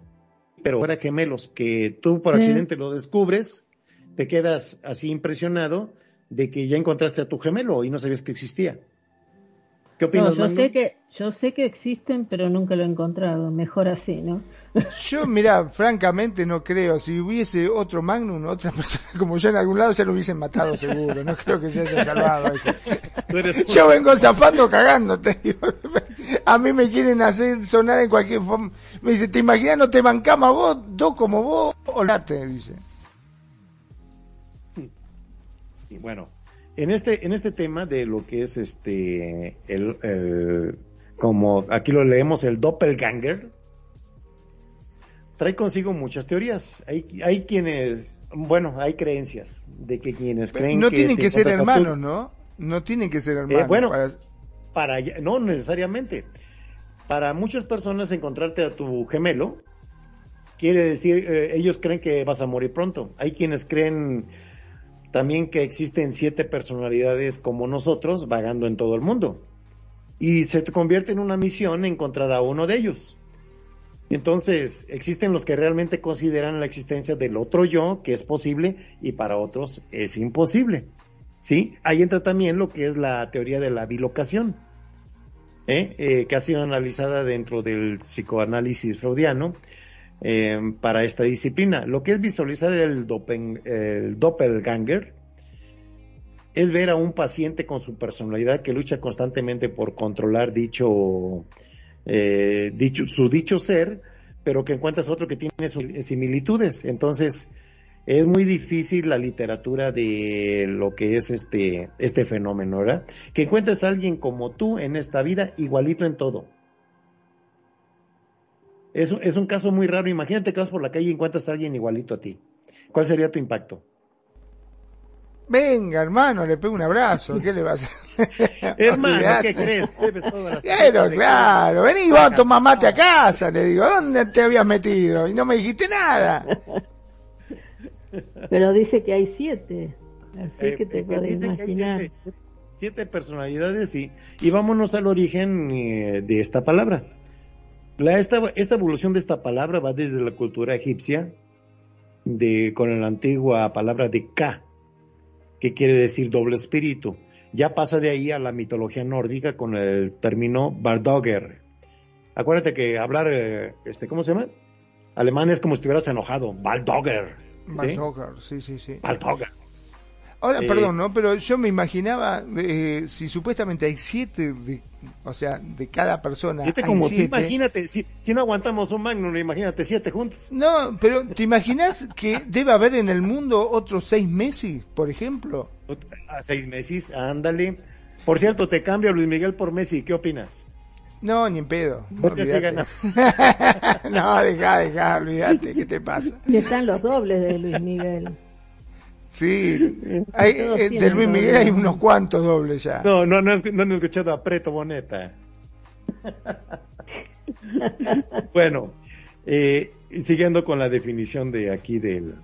pero fuera gemelos, que tú por accidente lo descubres, te quedas así impresionado de que ya encontraste a tu gemelo y no sabías que existía. ¿Qué opinas, no, yo sé que yo sé que existen, pero nunca lo he encontrado. Mejor así, ¿no? <laughs> Yo, mira, francamente no creo. Si hubiese otro Magnum, otra <laughs> persona como yo en algún lado, se lo hubiesen matado seguro. No creo que se haya salvado eso. Yo vengo zafando cagándote. A mí me quieren hacer sonar en cualquier forma. Me dice, ¿te imaginas no te bancamos vos, dos como vos? O late, dice. Y bueno, en este, en este tema de lo que es este, el, como aquí lo leemos, el doppelganger, trae consigo muchas teorías. Hay, hay quienes, bueno, hay creencias de que quienes creen no tienen que ser hermanos, ¿no? No tienen que ser hermanos. Eh, bueno, para... no necesariamente. Para muchas personas encontrarte a tu gemelo quiere decir, eh, ellos creen que vas a morir pronto. Hay quienes creen también que existen siete personalidades como nosotros vagando en todo el mundo. Y se convierte en una misión encontrar a uno de ellos. Entonces, existen los que realmente consideran la existencia del otro yo, que es posible, y para otros es imposible. ¿Sí? Ahí entra también lo que es la teoría de la bilocación, ¿eh? Eh, que ha sido analizada dentro del psicoanálisis freudiano, eh, para esta disciplina. Lo que es visualizar el, el doppelganger es ver a un paciente con su personalidad que lucha constantemente por controlar dicho, eh, dicho su dicho ser, pero que encuentras otro que tiene similitudes. Entonces, es muy difícil la literatura de lo que es este, este fenómeno, ¿verdad? Que encuentres a alguien como tú en esta vida, igualito en todo. Es, es un caso muy raro. Imagínate que vas por la calle y encuentras a alguien igualito a ti. ¿Cuál sería tu impacto? Venga, hermano, le pego un abrazo. ¿Qué le vas a hacer? <laughs> <laughs> hermano, ¿qué crees? <laughs> Pero claro, vení vos, toma mate a casa. Le digo, ¿dónde te habías metido? Y no me dijiste nada. Pero dice que hay siete. Así eh, que te puedes imaginar. siete, personalidades y, y vámonos al origen eh, de esta palabra. La, esta, esta evolución de esta palabra va desde la cultura egipcia, de, con la antigua palabra de Ka, que quiere decir doble espíritu, ya pasa de ahí a la mitología nórdica con el término Bardogger. Acuérdate que hablar, eh, este, ¿cómo se llama? Alemán es como si estuvieras enojado. Bardogger. ¿sí? Sí, sí, sí. Ahora, Eh, perdón, ¿no? Pero yo me imaginaba, eh, si supuestamente hay siete, de, o sea, de cada persona. Hay como siete. imagínate, si, si no aguantamos un Magnum, imagínate siete juntos. No, pero ¿te imaginas que debe haber en el mundo otros seis Messi, por ejemplo? A seis meses, ándale. Por cierto, te cambio a Luis Miguel por Messi, ¿qué opinas? No, ni en pedo. Gana. no, deja, <laughs> deja, olvídate, ¿qué te pasa? Y están los dobles de Luis Miguel. Sí, <laughs> hay, eh, de Luis Miguel doble. hay unos cuantos dobles ya. No, no, no, no han escuchado a Preto Boneta. <laughs> bueno, eh, siguiendo con la definición de aquí del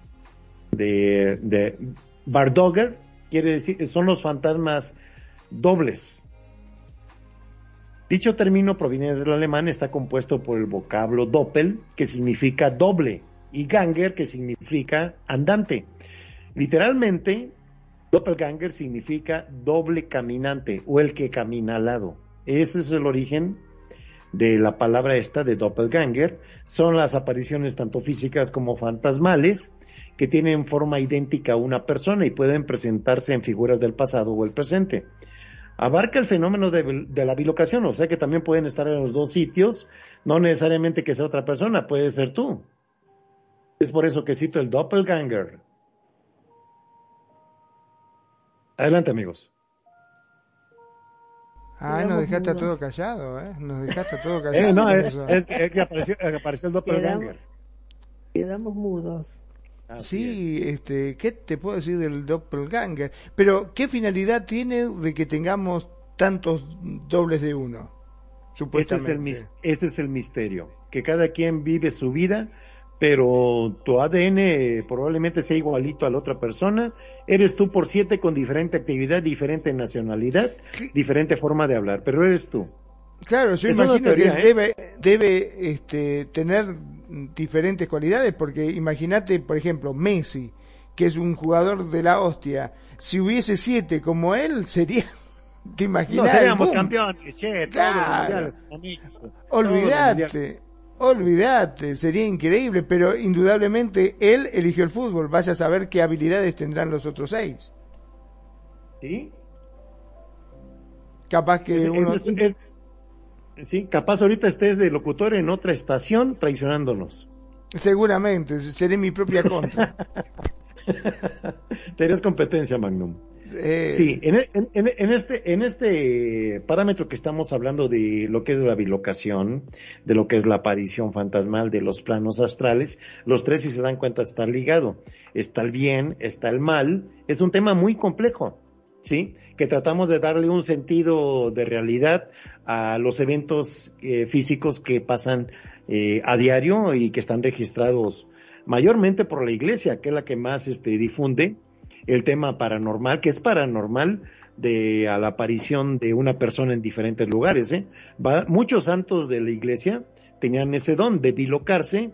de, de Bardogger, quiere decir, son los fantasmas dobles. Dicho término proviene del alemán, está compuesto por el vocablo doppel, que significa doble, y ganger, que significa andante. Literalmente, doppelganger significa doble caminante o el que camina al lado. Ese es el origen de la palabra esta de doppelganger. Son las apariciones tanto físicas como fantasmales que tienen forma idéntica a una persona y pueden presentarse en figuras del pasado o el presente. Abarca el fenómeno de, la bilocación, o sea que también pueden estar en los dos sitios, no necesariamente que sea otra persona, puede ser tú. Es por eso que cito el doppelganger. Adelante, amigos. Ah, nos dejaste a todo callado, ¿eh? Nos dejaste a todo callado. Eh, no, ¿Qué es, que, es que apareció, que apareció el doppelganger. Quedamos mudos. Así Sí, este, ¿qué te puedo decir del doppelganger? Pero, ¿qué finalidad tiene de que tengamos tantos dobles de uno? Ese Supuestamente. es, el, mis- ese es el misterio, que cada quien vive su vida, pero tu ADN probablemente sea igualito a la otra persona. Eres tú por siete con diferente actividad, diferente nacionalidad, diferente forma de hablar, pero eres tú. Claro, yo Es imagino teoría, que ¿eh? debe, debe este, tener diferentes cualidades, porque imagínate, por ejemplo, Messi, que es un jugador de la hostia, si hubiese siete como él, sería, <laughs> te imaginas. No seríamos campeones, che, Claro. Todos los mundiales. Olvídate, olvídate, sería increíble, pero indudablemente él eligió el fútbol, vaya a saber qué habilidades tendrán los otros seis. ¿Sí? Capaz que Es- uno... es- es- sí, capaz ahorita estés de locutor en otra estación traicionándonos. Seguramente, seré mi propia contra. <laughs> Tenías competencia, Magnum. Eh, Sí, en, en este, en este parámetro que estamos hablando de lo que es la bilocación, de lo que es la aparición fantasmal de los planos astrales, los tres, si se dan cuenta, están ligados. Está el bien, está el mal. Es un tema muy complejo, ¿sí? Que tratamos de darle un sentido de realidad a los eventos eh, físicos que pasan eh, a diario y que están registrados mayormente por la iglesia, que es la que más este, difunde el tema paranormal, que es paranormal de a la aparición de una persona en diferentes lugares. ¿eh? Va- muchos santos de la iglesia tenían ese don de bilocarse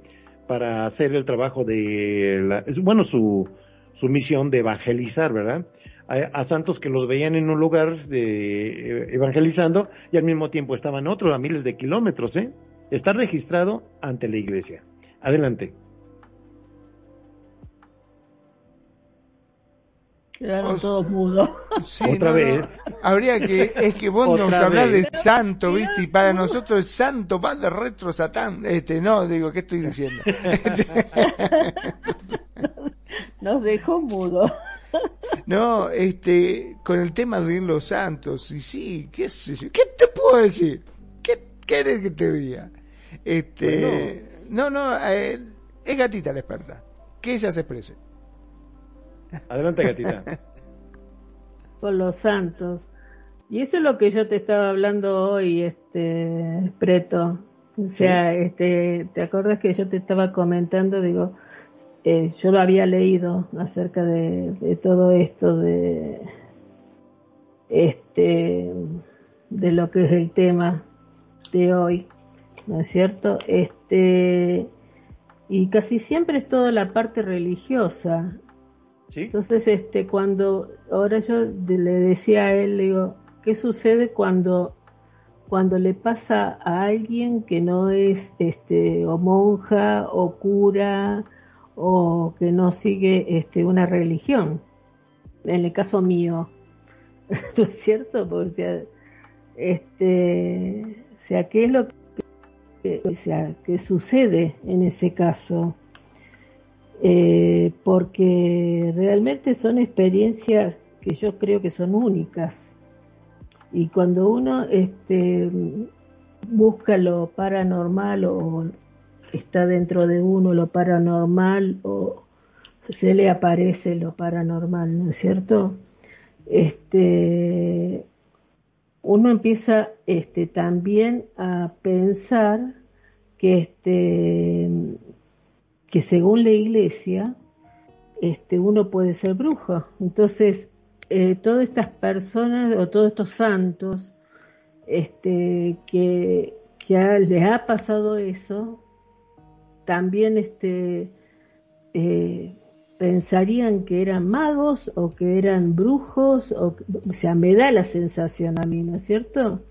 para hacer el trabajo de, la, bueno, su, su misión de evangelizar, ¿verdad? A, a santos que los veían en un lugar de, eh, evangelizando y al mismo tiempo estaban otros a miles de kilómetros, ¿eh? Está registrado ante la iglesia. Adelante. Quedaron Os- todos mudos. Sí, Otra no, no. vez. Habría que, es que vos nos Otra hablás vez. de santo, viste, y para nosotros es santo, padre retro satán. Este, no, digo, ¿qué estoy diciendo? <laughs> Nos dejó mudos. <laughs> No, este, con el tema de los santos, y sí, qué sé yo, ¿qué te puedo decir? ¿Qué querés que te diga? Este, no, no, eh, es gatita la experta, que ella se exprese. Adelante, gatita. <laughs> con los santos. Y eso es lo que yo te estaba hablando hoy, este Preto. O sea, este, ¿te acuerdas que yo te estaba comentando? Digo, eh, yo lo había leído acerca de, de todo esto de este de lo que es el tema de hoy, ¿no es cierto? Este y casi siempre es toda la parte religiosa Entonces, este, cuando, ahora yo le decía a él, le digo, ¿qué sucede cuando, cuando le pasa a alguien que no es, este, o monja, o cura, o que no sigue, este, una religión? En el caso mío, <laughs> ¿no es cierto? Porque, o sea, este, o sea, ¿qué es lo que, o sea, que sucede en ese caso? Eh, porque realmente son experiencias que yo creo que son únicas. Y cuando uno este, busca lo paranormal o está dentro de uno lo paranormal o se le aparece lo paranormal, ¿no es cierto? Este, uno empieza este, también a pensar que este, que según la iglesia, este, uno puede ser brujo. Entonces, eh, todas estas personas o todos estos santos este, que, que les ha pasado eso, también este, eh, pensarían que eran magos o que eran brujos, o, o sea, me da la sensación a mí, ¿no es cierto?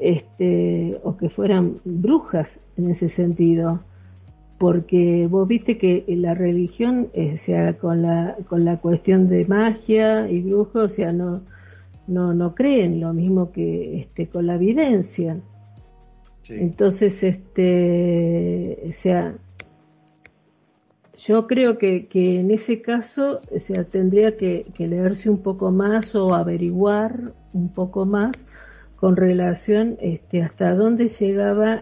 Este, o que fueran brujas en ese sentido porque vos viste que la religión, eh, sea, con la, con la cuestión de magia y brujo, o sea, no, no, no creen lo mismo que este, con la evidencia. Entonces, este, o sea, yo creo que, que en ese caso, o sea, tendría que, que leerse un poco más o averiguar un poco más con relación este, hasta dónde llegaba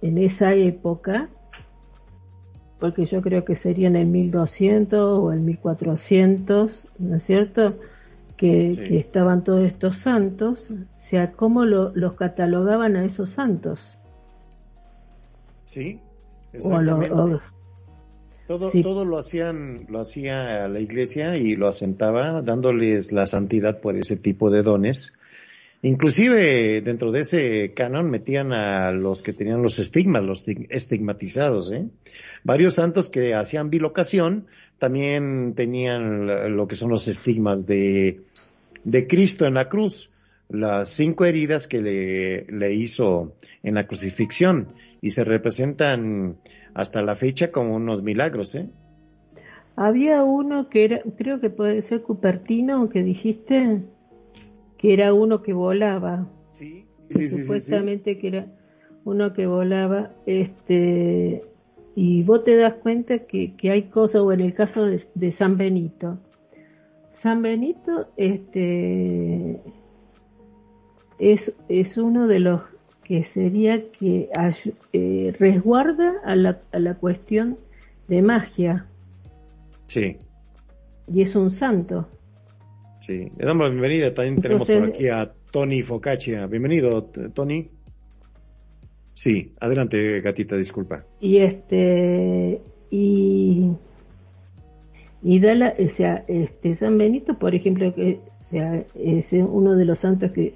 en esa época porque yo creo que sería en el 1200 o el 1400, ¿no es cierto? Que, estaban todos estos santos, o sea, ¿cómo los catalogaban a esos santos? Sí, exactamente. todo, todo lo hacían, lo hacía la iglesia y lo asentaba, dándoles la santidad por ese tipo de dones Inclusive dentro de ese canon metían a los que tenían los estigmas, los estigmatizados, ¿eh? Varios santos que hacían bilocación también tenían lo que son los estigmas de, de Cristo en la cruz, las cinco heridas que le, le hizo en la crucifixión y se representan hasta la fecha como unos milagros, ¿eh? Había uno que era, creo que puede ser Cupertino, que dijiste, que era uno que volaba. Sí, sí, sí. Supuestamente que era uno que volaba, este, y vos te das cuenta que, que hay cosas, o en el caso de, San Benito, San Benito, este, es, es uno de los que sería que eh, resguarda a la, a la cuestión de magia. Sí. Y es un santo. Sí, le damos la bienvenida. También tenemos por aquí a Tony Focaccia. Bienvenido, Tony. Sí, adelante, gatita, disculpa. Y este, y, y da la, o sea, este, San Benito, por ejemplo, que o sea, es uno de los santos que,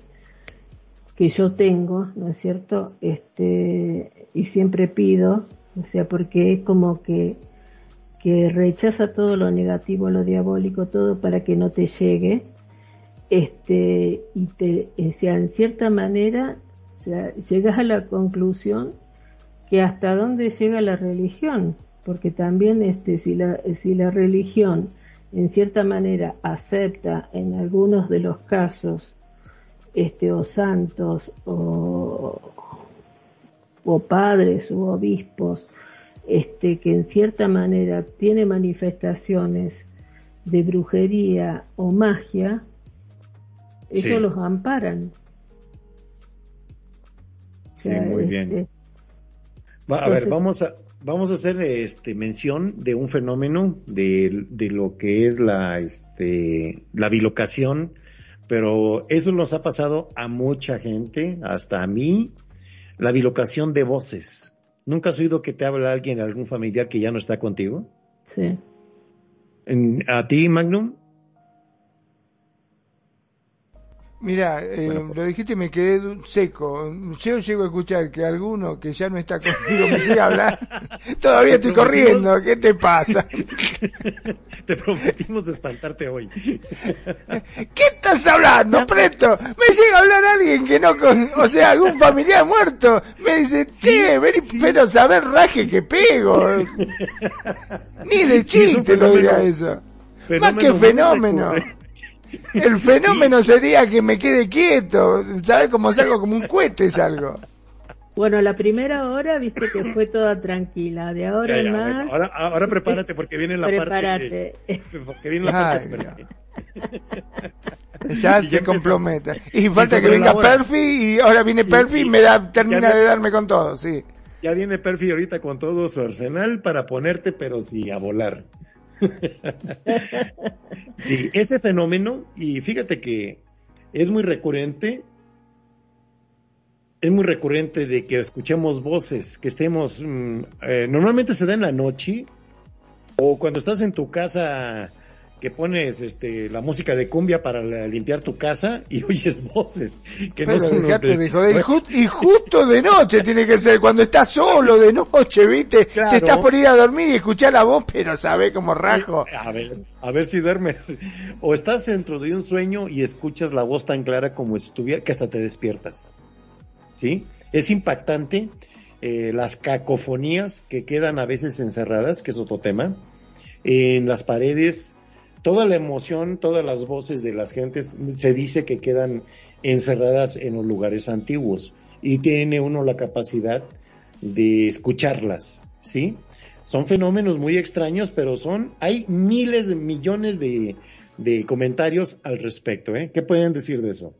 que yo tengo, ¿no es cierto? Este, y siempre pido, o sea, porque es como que rechaza todo lo negativo, lo diabólico, todo para que no te llegue, este, y te, eh, sea, en cierta manera, sea, llegas a la conclusión que hasta dónde llega la religión, porque también este, si la, si la religión en cierta manera acepta en algunos de los casos este, o santos o, o padres o obispos este, que en cierta manera tiene manifestaciones de brujería o magia, eso los amparan. Sí, muy bien. Este, a ver, vamos a, vamos a hacer este mención de un fenómeno de, de, lo que es la este la bilocación, pero eso nos ha pasado a mucha gente, hasta a mí, la bilocación de voces. ¿Nunca has oído que te habla alguien, algún familiar que ya no está contigo? Sí. ¿A ti, Magnum? Mira, eh, lo dijiste y me quedé seco. Yo llego a escuchar que alguno que ya no está conmigo me sigue a hablar. <laughs> Todavía estoy corriendo. ¿Qué te pasa? <laughs> Te prometimos espantarte hoy. <laughs> ¿Qué estás hablando, Preto? Me llega a hablar alguien que no, con- o sea, algún familiar muerto. Me dice, che, vení, pero saber raje que pego. Ni de Sí, chiste lo fenómeno- eso. Más fenómeno que fenómeno. El fenómeno sería que me quede quieto. ¿Sabes cómo salgo? Como un cohete salgo. Bueno, la primera hora, viste que fue toda tranquila. De ahora Ya, más, bueno, ahora, ahora prepárate porque viene la prepárate. parte. Porque viene la parte. Ay. Ya <laughs> se comprometa. Y Y falta que venga. Perfi y ahora viene Perfi y me da, termina ya de darme con todo, sí. Ya viene Perfi ahorita con todo su arsenal para ponerte, pero sí, a volar. <laughs> sí, ese fenómeno, y fíjate que es muy recurrente, es muy recurrente de que escuchemos voces, que estemos, mm, eh, normalmente se da en la noche, o cuando estás en tu casa que pones este la música de cumbia para la- limpiar tu casa y <laughs> oyes voces que Pero no son de de. Y, y <laughs> justo de noche tiene que ser, cuando estás solo de noche, viste, Claro. te estás por ir a dormir y escuchar la voz, pero sabe como rajo. A ver, a ver si duermes. O estás dentro de un sueño y escuchas la voz tan clara como si estuviera, que hasta te despiertas. ¿Sí? Es impactante eh, las cacofonías que quedan a veces encerradas, que es otro tema, en las paredes. Toda la emoción, todas las voces de las gentes se dice que quedan encerradas en los lugares antiguos y tiene uno la capacidad de escucharlas, ¿sí? Son fenómenos muy extraños, pero son, hay miles de millones de, de comentarios al respecto, ¿eh? ¿Qué pueden decir de eso?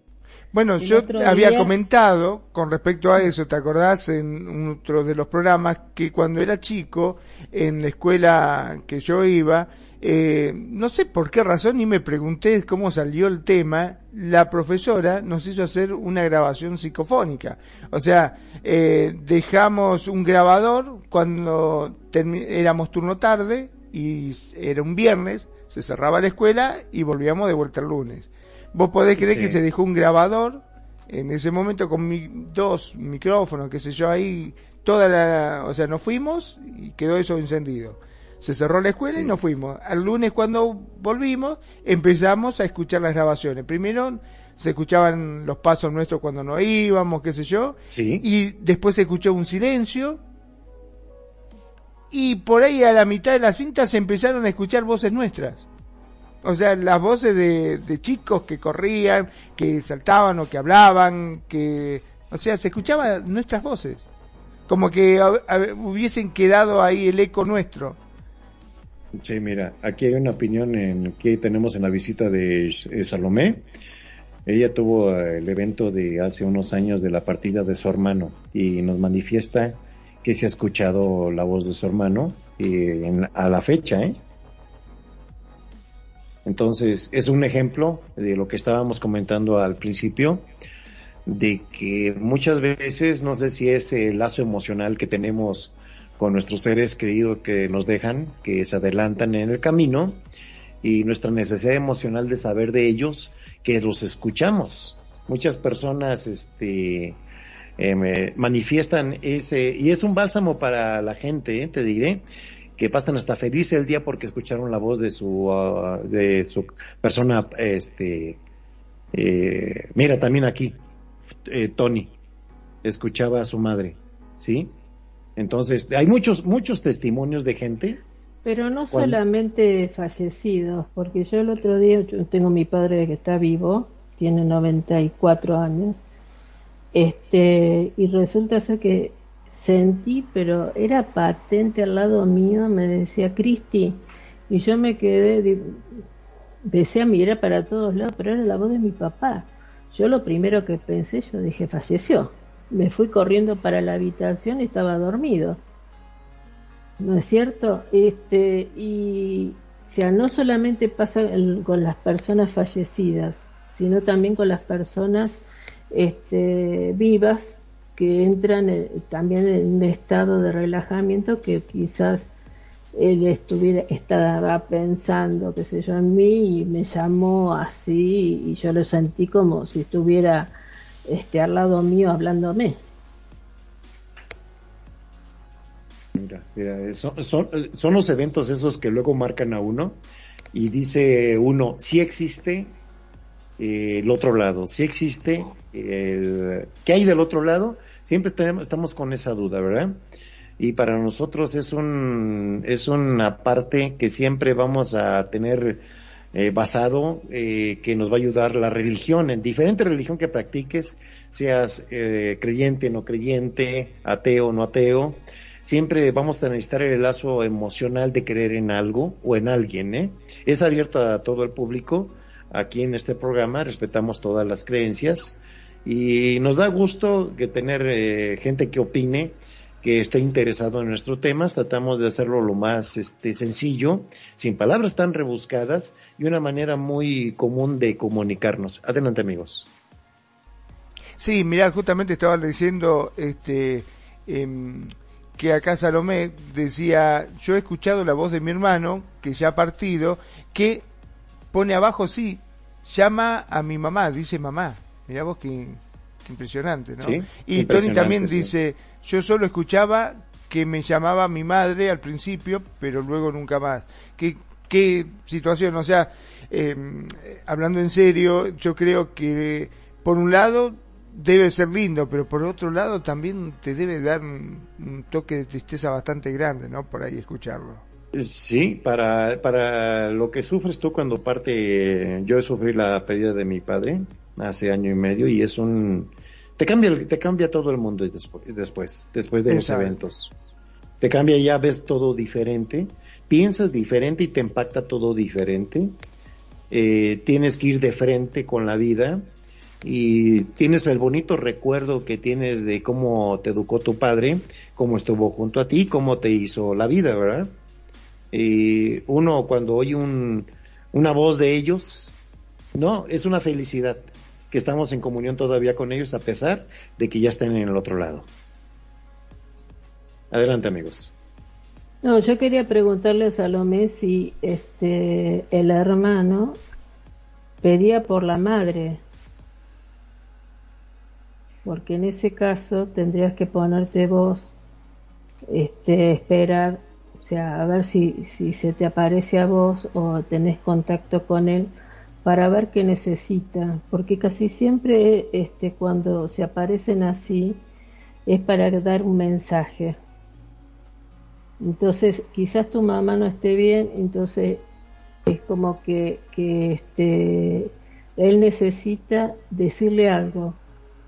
Bueno, yo había día- comentado con respecto a eso, ¿te acordás en otro de los programas que cuando era chico, en la escuela que yo iba, eh, no sé por qué razón ni me pregunté cómo salió el tema, la profesora nos hizo hacer una grabación psicofónica. O sea, eh, dejamos un grabador cuando éramos turno tarde y era un viernes, se cerraba la escuela y volvíamos de vuelta el lunes. Vos podés creer Sí. que se dejó un grabador en ese momento con mi- dos micrófonos, qué sé yo, ahí toda la, o sea, nos fuimos y quedó eso encendido. Se cerró la escuela y nos fuimos. Al lunes cuando volvimos empezamos a escuchar las grabaciones. Primero se escuchaban los pasos nuestros cuando nos íbamos, qué sé yo, Sí. y después se escuchó un silencio y por ahí a la mitad de la cinta se empezaron a escuchar voces nuestras. O sea, las voces de, de chicos que corrían, que saltaban o que hablaban, que... O sea, se escuchaban nuestras voces. Como que a- a- hubiesen quedado ahí el eco nuestro. Sí, mira, aquí hay una opinión en que tenemos en la visita de eh, Salomé. Ella tuvo eh, el evento de hace unos años de la partida de su hermano y nos manifiesta que se ha escuchado la voz de su hermano eh, en- a la fecha, ¿eh? Entonces, es un ejemplo de lo que estábamos comentando al principio, de que muchas veces, no sé si es el lazo emocional que tenemos con nuestros seres queridos que nos dejan, que se adelantan en el camino, y nuestra necesidad emocional de saber de ellos, que los escuchamos. Muchas personas, este, eh, manifiestan ese, y es un bálsamo para la gente, ¿eh? te diré, que pasan hasta feliz el día porque escucharon la voz de su, ah, de su persona, este, eh, mira también aquí, Tony, escuchaba a su madre, ¿sí? Entonces, hay muchos, muchos testimonios de gente. Pero no Cuando- solamente fallecidos, porque yo el otro día, yo tengo mi padre que está vivo, tiene 94 años, este, y resulta ser que sentí, pero era patente al lado mío, me decía Cristi, y yo me quedé, empecé a mirar para todos lados, pero era la voz de mi papá. Yo lo primero que pensé, yo dije, falleció. Me fui corriendo para la habitación y estaba dormido. ¿no es cierto? Este, y, o sea, no solamente pasa con las personas fallecidas, sino también con las personas este, vivas que entran eh, también en un estado de relajamiento que quizás él estuviera, estaba pensando, qué sé yo, en mí y me llamó así y yo lo sentí como si estuviera este, al lado mío hablándome. Mira, mira son, son, los eventos esos que luego marcan a uno y dice uno, si existe eh, el otro lado, si existe el... ¿Qué hay del otro lado? Siempre tenemos, estamos con esa duda, ¿verdad? y para nosotros es un es una parte que siempre vamos a tener eh, basado eh, que nos va a ayudar la religión en diferente religión que practiques seas eh, creyente no creyente ateo no ateo siempre vamos a necesitar el lazo emocional de creer en algo o en alguien ¿eh? es abierto a todo el público aquí en este programa respetamos todas las creencias y nos da gusto que tener gente que opine que esté interesado en nuestro tema, tratamos de hacerlo lo más este, sencillo, sin palabras tan rebuscadas y una manera muy común de comunicarnos. Adelante amigos. Sí, mira, justamente estaba diciendo este, em, que acá Salomé decía, yo he escuchado la voz de mi hermano, que ya ha partido, que pone abajo, sí, llama a mi mamá, dice mamá. Mira vos que, impresionante, ¿no? y Tony también dice, yo solo escuchaba que me llamaba mi madre al principio, pero luego nunca más. ¿Qué, qué situación? O sea, em, hablando en serio, yo creo que por un lado debe ser lindo, pero por otro lado también te debe dar un, toque de tristeza bastante grande, ¿no? Por ahí escucharlo. Sí, para, para lo que sufres tú cuando parte, yo sufrí la pérdida de mi padre hace año y medio y es un, te cambia, te cambia todo el mundo después, después de los eventos. Te cambia, ya ves todo diferente, piensas diferente y te impacta todo diferente. Eh, tienes que ir de frente con la vida y tienes el bonito recuerdo que tienes de cómo te educó tu padre, cómo estuvo junto a ti, cómo te hizo la vida, ¿verdad? Y uno cuando oye un, una voz de ellos, no, es una felicidad que estamos en comunión todavía con ellos a pesar de que ya estén en el otro lado. Adelante amigos. No, yo quería preguntarle a Salomé si este el hermano pedía por la madre, porque en ese caso tendrías que ponerte vos, este, esperar, o sea, a ver si, si se te aparece a vos o tenés contacto con él para ver qué necesita, porque casi siempre este, cuando se aparecen así es para dar un mensaje. Entonces, quizás tu mamá no esté bien, entonces es como que, que este, él necesita decirle algo.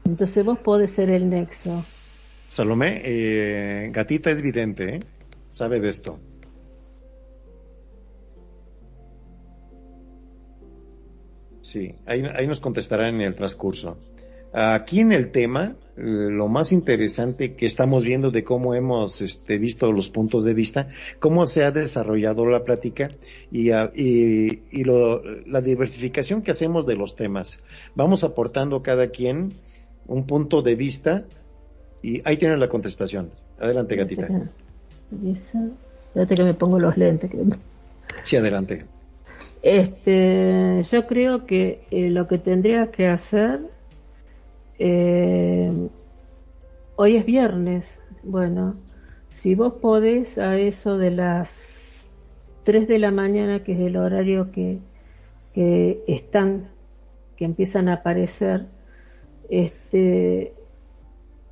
Entonces vos podés ser el nexo. Salomé, eh, Gatita es vidente, ¿eh? sabe de esto. Sí, ahí, nos contestarán en el transcurso. Aquí en el tema, eh, lo más interesante que estamos viendo de cómo hemos este, visto los puntos de vista, cómo se ha desarrollado la plática y, ah, la diversificación que hacemos de los temas. Vamos aportando cada quien un punto de vista y ahí tienen la contestación. Adelante, gatita. Espérate que me pongo los lentes. Sí, adelante. Este, yo creo que eh, lo que tendrías que hacer, eh, hoy es viernes, bueno, si vos podés a eso de las 3 de la mañana, que es el horario que, que están, que empiezan a aparecer, este,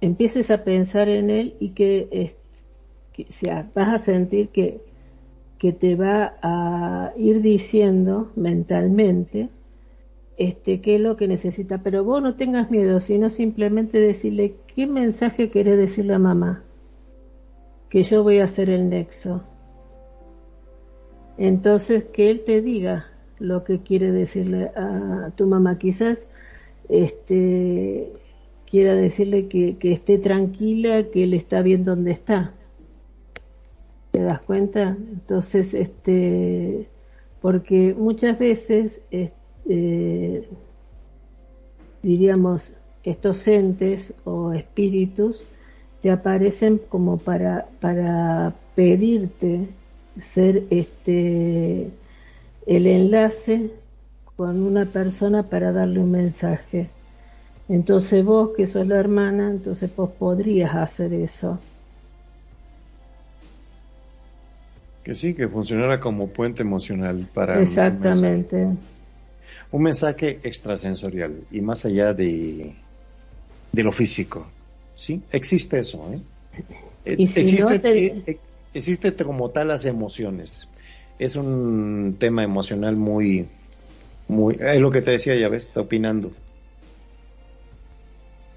empieces a pensar en él y que, que sea, vas a sentir que que te va a ir diciendo mentalmente este, qué es lo que necesita. Pero vos no tengas miedo, sino simplemente decirle qué mensaje querés decirle a mamá. Que yo voy a hacer el nexo. Entonces, que él te diga lo que quiere decirle a tu mamá. Quizás este, quiera decirle que, que esté tranquila, que él está bien donde está ¿Te das cuenta? Entonces, este, porque muchas veces, este, diríamos, estos entes o espíritus te aparecen como para, para pedirte ser este el enlace con una persona para darle un mensaje. Entonces vos, que sos la hermana, entonces vos podrías hacer eso. Que sí, que funcionara como puente emocional para... Exactamente. Un mensaje, extrasensorial y más allá de, de lo físico. ¿Sí? Existe eso, ¿eh? existe, existe como tal las emociones. Es un tema emocional muy, muy, es lo que te decía, ya ves, está opinando.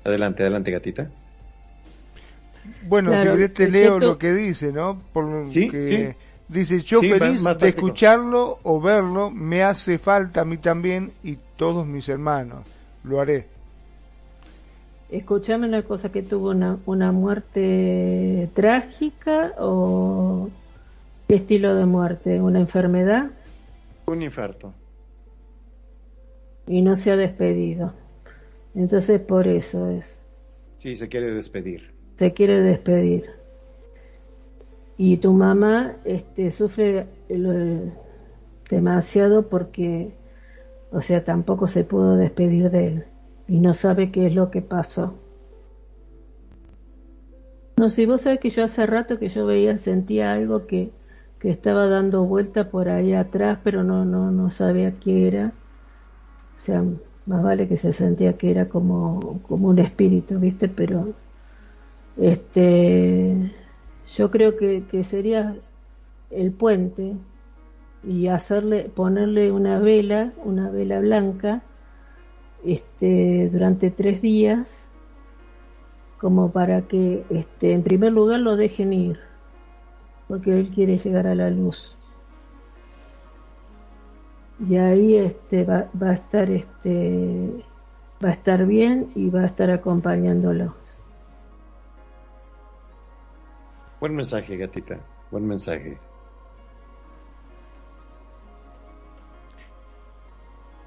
Adelante, adelante, gatita. Bueno, si querés te leo lo que dice, ¿no? Por ¿Sí? que Dice, yo feliz de escucharlo o verlo, me hace falta a mí también y todos mis hermanos. Lo haré. Escuchame una cosa, que tuvo una, una muerte trágica o qué estilo de muerte, una enfermedad. Un infarto. Y no se ha despedido. Entonces por eso es. Sí, se quiere despedir. Se quiere despedir. Y tu mamá este, sufre demasiado porque, o sea, tampoco se pudo despedir de él y no sabe qué es lo que pasó. No, si vos sabés que yo hace rato que yo veía, sentía algo que, que estaba dando vuelta por ahí atrás, pero no, no, no sabía qué era. O sea, más vale que se sentía que era como, como un espíritu, ¿viste? Pero, este, yo creo que, que sería el puente y hacerle, ponerle una vela, una vela blanca, este, durante tres días, como para que, este, en primer lugar lo dejen ir, porque él quiere llegar a la luz. Y ahí este va, va, a estar este va a estar bien y va a estar acompañándolos buen mensaje gatita buen mensaje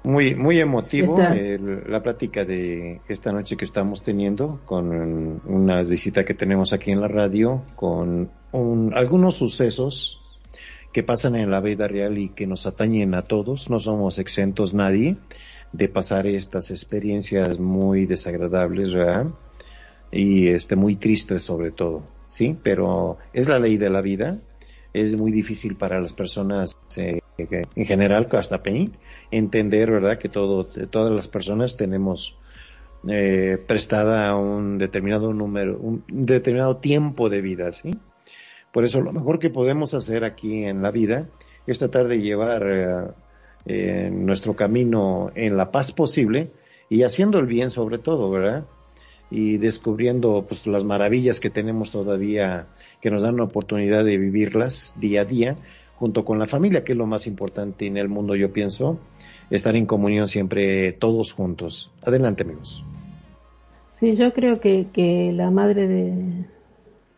muy muy emotivo la plática de esta noche que estamos teniendo con una visita que tenemos aquí en la radio con algunos sucesos que pasan en la vida real y que nos atañen a todos. No somos exentos nadie de pasar estas experiencias muy desagradables, ¿verdad? Y este, muy tristes sobre todo, ¿sí? Pero es la ley de la vida. Es muy difícil para las personas eh, en general, hasta Pain, entender, ¿verdad? Que todo, todas las personas tenemos eh, prestada un determinado número, un determinado tiempo de vida, ¿sí? Por eso lo mejor que podemos hacer aquí en la vida es tratar de llevar eh, eh, nuestro camino en la paz posible y haciendo el bien sobre todo, ¿verdad? Y descubriendo pues las maravillas que tenemos todavía que nos dan la oportunidad de vivirlas día a día junto con la familia, que es lo más importante en el mundo, yo pienso, estar en comunión siempre todos juntos. Adelante, amigos. Sí, yo creo que, que la madre de,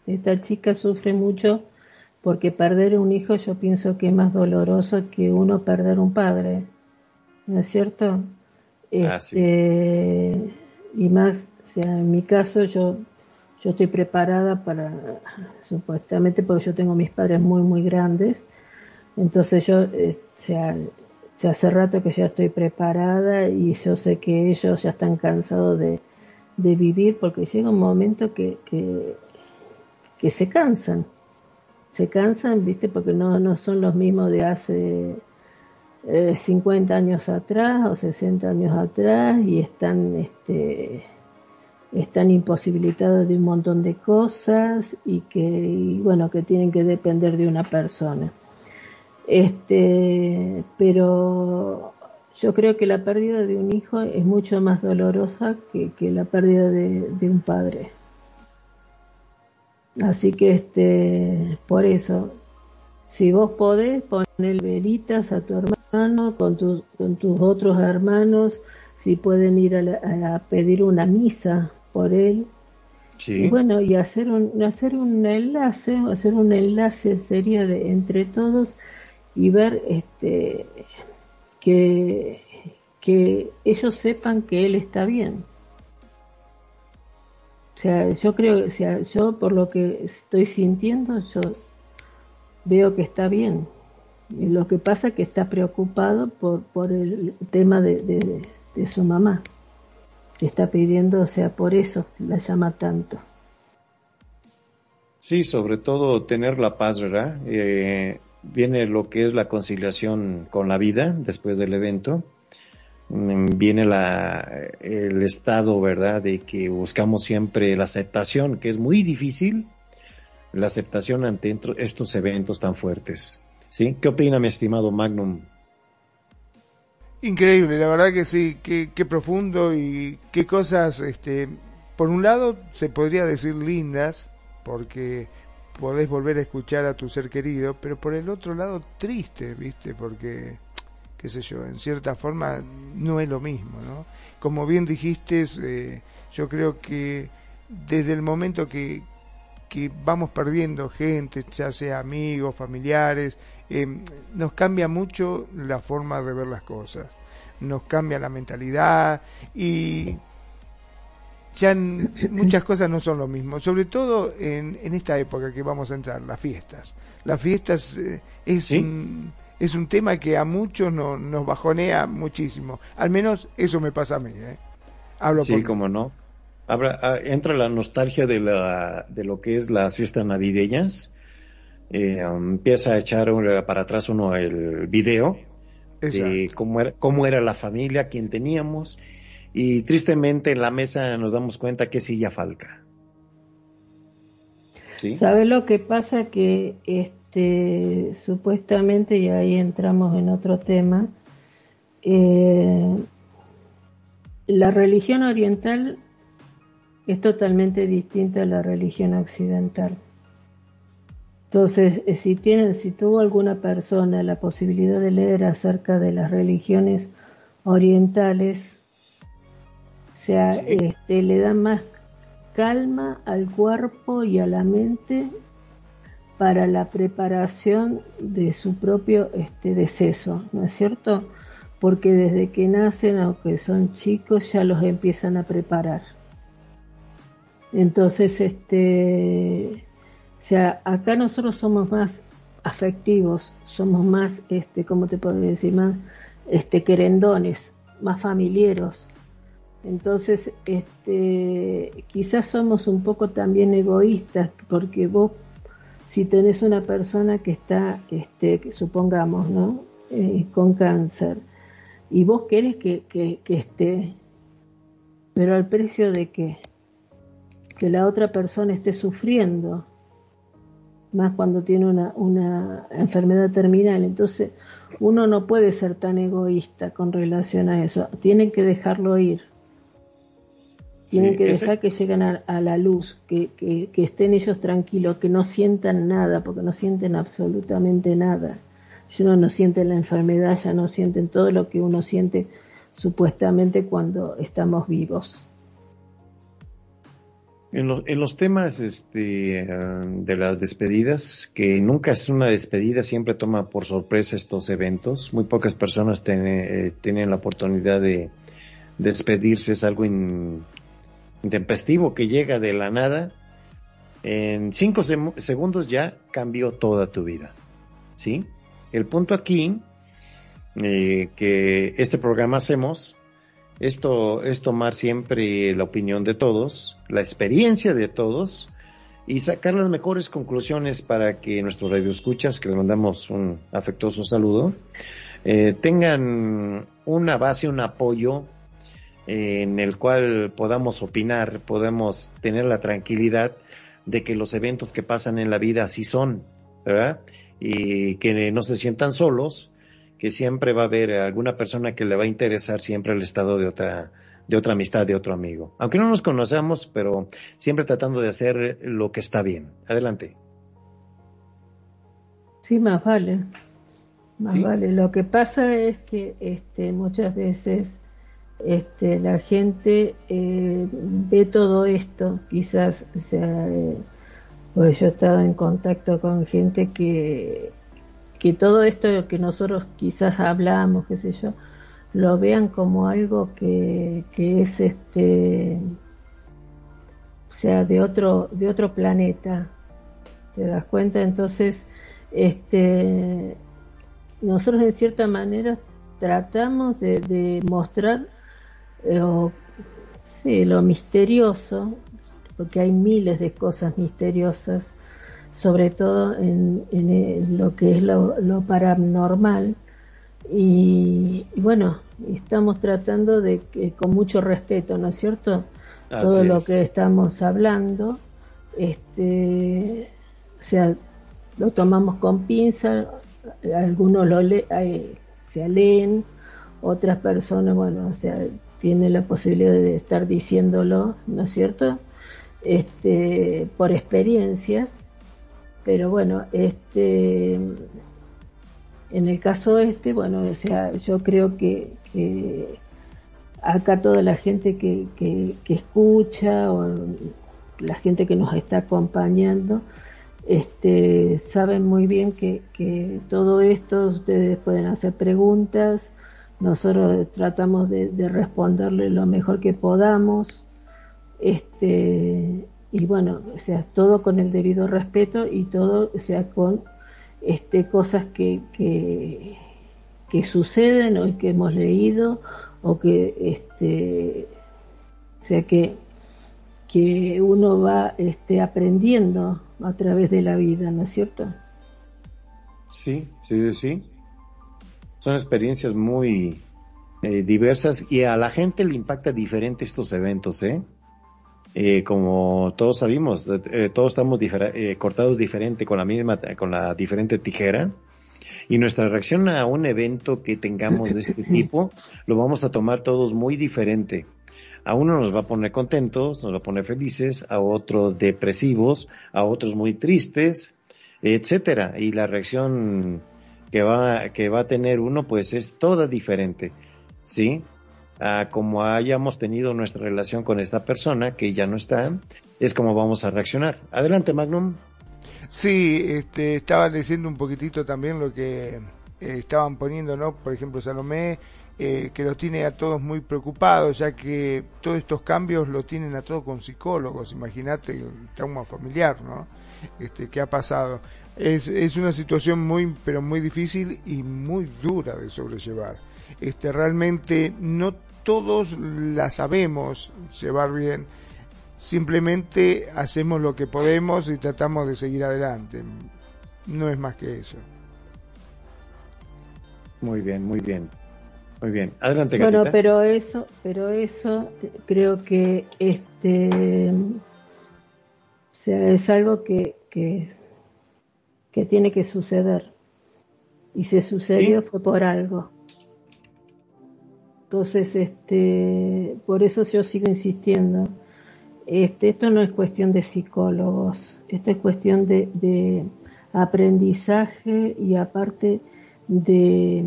esta chica sufre mucho porque perder un hijo yo pienso que es más doloroso que uno perder un padre, ¿no es cierto? Ah, este, y más, sea, en mi caso yo yo estoy preparada para, supuestamente porque yo tengo mis padres muy, muy grandes, entonces yo, eh, sea, ya hace rato que ya estoy preparada y yo sé que ellos ya están cansados de, de vivir porque llega un momento que, que se cansan. Se cansan, viste, porque no, no son los mismos de hace 50 eh, años atrás o 60 años atrás y están, este, están imposibilitados de un montón de cosas y que, bueno, que tienen que depender de una persona. Este, pero yo creo que la pérdida de un hijo es mucho más dolorosa que, que la pérdida de, un padre. Así que este, por eso, si vos podés poner velitas a tu hermano con, con tus otros hermanos, si pueden ir a, pedir una misa por él. Y bueno, y hacer un, hacer un enlace, hacer un enlace sería de entre todos y ver este que, que ellos sepan que él está bien. O sea, yo creo, o sea, yo por lo que estoy sintiendo, yo veo que está bien. Y lo que pasa es que está preocupado por, por el tema de, de, su mamá, está pidiendo, o sea, por eso la llama tanto. Sí, sobre todo tener la paz, ¿verdad? Eh, viene lo que es la conciliación con la vida después del evento. Mm, viene la, el estado, ¿verdad?, de que buscamos siempre la aceptación, que es muy difícil, la aceptación ante estos eventos tan fuertes. ¿Sí? ¿Qué opina mi estimado Magnum? Increíble, la verdad que sí, qué, qué profundo y qué cosas, este, por un lado se podría decir lindas, porque podés volver a escuchar a tu ser querido, pero por el otro lado triste, ¿viste? Porque, qué sé yo, en cierta forma no es lo mismo, ¿no? Como bien dijiste, eh, yo creo que desde el momento que, que vamos perdiendo gente, ya sea amigos, familiares, eh, nos cambia mucho la forma de ver las cosas, nos cambia la mentalidad y ya muchas cosas no son lo mismo, sobre todo en, en esta época que vamos a entrar, las fiestas. Las fiestas eh, es, un, es un tema que a muchos no, nos bajonea muchísimo, al menos eso me pasa a mí. ¿eh? Hablo sí, como no. Ah, entra la nostalgia de, la, de lo que es las fiestas navideñas, eh, empieza a echar para atrás uno el video de cómo era, cómo era la familia, quién teníamos y tristemente en la mesa nos damos cuenta que sí ya falta. ¿Sí? ¿Sabe lo que pasa? Que este, supuestamente, y ahí entramos en otro tema, eh, la religión oriental es totalmente distinta a la religión occidental. Entonces, eh, si tienen, si tuvo alguna persona la posibilidad de leer acerca de las religiones orientales, sea, este, le da más calma al cuerpo y a la mente para la preparación de su propio este, deceso, ¿no es cierto? Porque desde que nacen, aunque son chicos, ya los empiezan a preparar. Entonces, este, o sea, acá nosotros somos más afectivos, somos más, este, ¿cómo te puedo decir? Más, este, querendones, más familiares. Entonces, este, quizás somos un poco también egoístas, porque vos, si tenés una persona que está, este, supongamos, ¿no? Eh, con cáncer, y vos querés que, que, esté, pero al precio de qué? Que la otra persona esté sufriendo, más cuando tiene una, una enfermedad terminal. Entonces, uno no puede ser tan egoísta con relación a eso, tiene que dejarlo ir. Tienen que dejar que lleguen a, la luz, que, que, estén ellos tranquilos, que no sientan nada, porque no sienten absolutamente nada. Ellos no sienten la enfermedad, ya no sienten todo lo que uno siente supuestamente cuando estamos vivos. En, los temas este, de las despedidas, que nunca es una despedida, siempre toma por sorpresa estos eventos. Muy pocas personas eh, tienen la oportunidad de despedirse, es algo in, intempestivo que llega de la nada, en cinco segundos ya cambió toda tu vida. ¿Sí? El punto aquí eh, que este programa hacemos esto es tomar siempre la opinión de todos, la experiencia de todos y sacar las mejores conclusiones para que nuestros radioescuchas, que les mandamos un afectuoso saludo, eh, tengan una base, un apoyo en el cual podamos opinar, podemos tener la tranquilidad de que los eventos que pasan en la vida así son, ¿verdad? Y que no se sientan solos, que siempre va a haber alguna persona que le va a interesar siempre el estado de otra de otra amistad, de otro amigo. Aunque no nos conocemos, pero siempre tratando de hacer lo que está bien. Adelante. Sí, más vale. Más vale. Lo que pasa es que este, muchas veces este, la gente eh, ve todo esto, quizás, o sea, eh, pues yo he estado en contacto con gente que, que todo esto que nosotros quizás hablamos, qué sé yo, lo vean como algo que, que es este, o sea, de otro, de otro planeta. ¿Te das cuenta? Entonces, este, nosotros en cierta manera tratamos de, mostrar eh, sí, lo misterioso, porque hay miles de cosas misteriosas, sobre todo en, lo que es lo, paranormal. Y, bueno, estamos tratando de que con mucho respeto, ¿no es cierto? Todo lo que estamos hablando, este, o sea, lo tomamos con pinza, algunos lo eh, se leen, otras personas, bueno, o sea, tienen la posibilidad de estar diciéndolo, ¿no es cierto? Este, por experiencias, pero bueno, este, en el caso este, bueno, o sea, yo creo que, acá toda la gente que, que, escucha o la gente que nos está acompañando, este, saben muy bien que, que, todo esto ustedes pueden hacer preguntas, nosotros tratamos de, de, responderle lo mejor que podamos, este, y bueno, o sea, todo con el debido respeto y todo, sea, con este, cosas que, que, que suceden o que hemos leído o que, este, o sea, que que uno va este, aprendiendo a través de la vida, ¿no es cierto? Sí, sí, sí. Son experiencias muy eh, diversas y a la gente le impacta diferente estos eventos, ¿eh? Eh como todos sabemos, eh, todos estamos cortados diferente con la misma, con la diferente tijera y nuestra reacción a un evento que tengamos de este <laughs> tipo lo vamos a tomar todos muy diferente a uno nos va a poner contentos, nos va a poner felices, a otros depresivos, a otros muy tristes, etcétera. Y la reacción que va, que va a tener uno, pues es toda diferente, ¿sí? A como hayamos tenido nuestra relación con esta persona que ya no está, es como vamos a reaccionar. Adelante, Magnum. Sí, este, estaba leyendo un poquitito también lo que eh, estaban poniendo, ¿no? Por ejemplo, Salomé eh, que los tiene a todos muy preocupados, ya que todos estos cambios lo tienen a todos con psicólogos. Imagínate el trauma familiar, ¿no? Este, que ha pasado. Es, es una situación muy, pero muy difícil y muy dura de sobrellevar. Este, realmente no todos la sabemos llevar bien. Simplemente hacemos lo que podemos y tratamos de seguir adelante. No es más que eso. Muy bien, muy bien. Muy bien, adelante. Bueno, pero eso, pero eso creo que este, sea, es algo que, que, tiene que suceder y si sucedió fue por algo. Entonces, este, por eso yo sigo insistiendo. Este, esto no es cuestión de psicólogos, esto es cuestión de, de aprendizaje y aparte de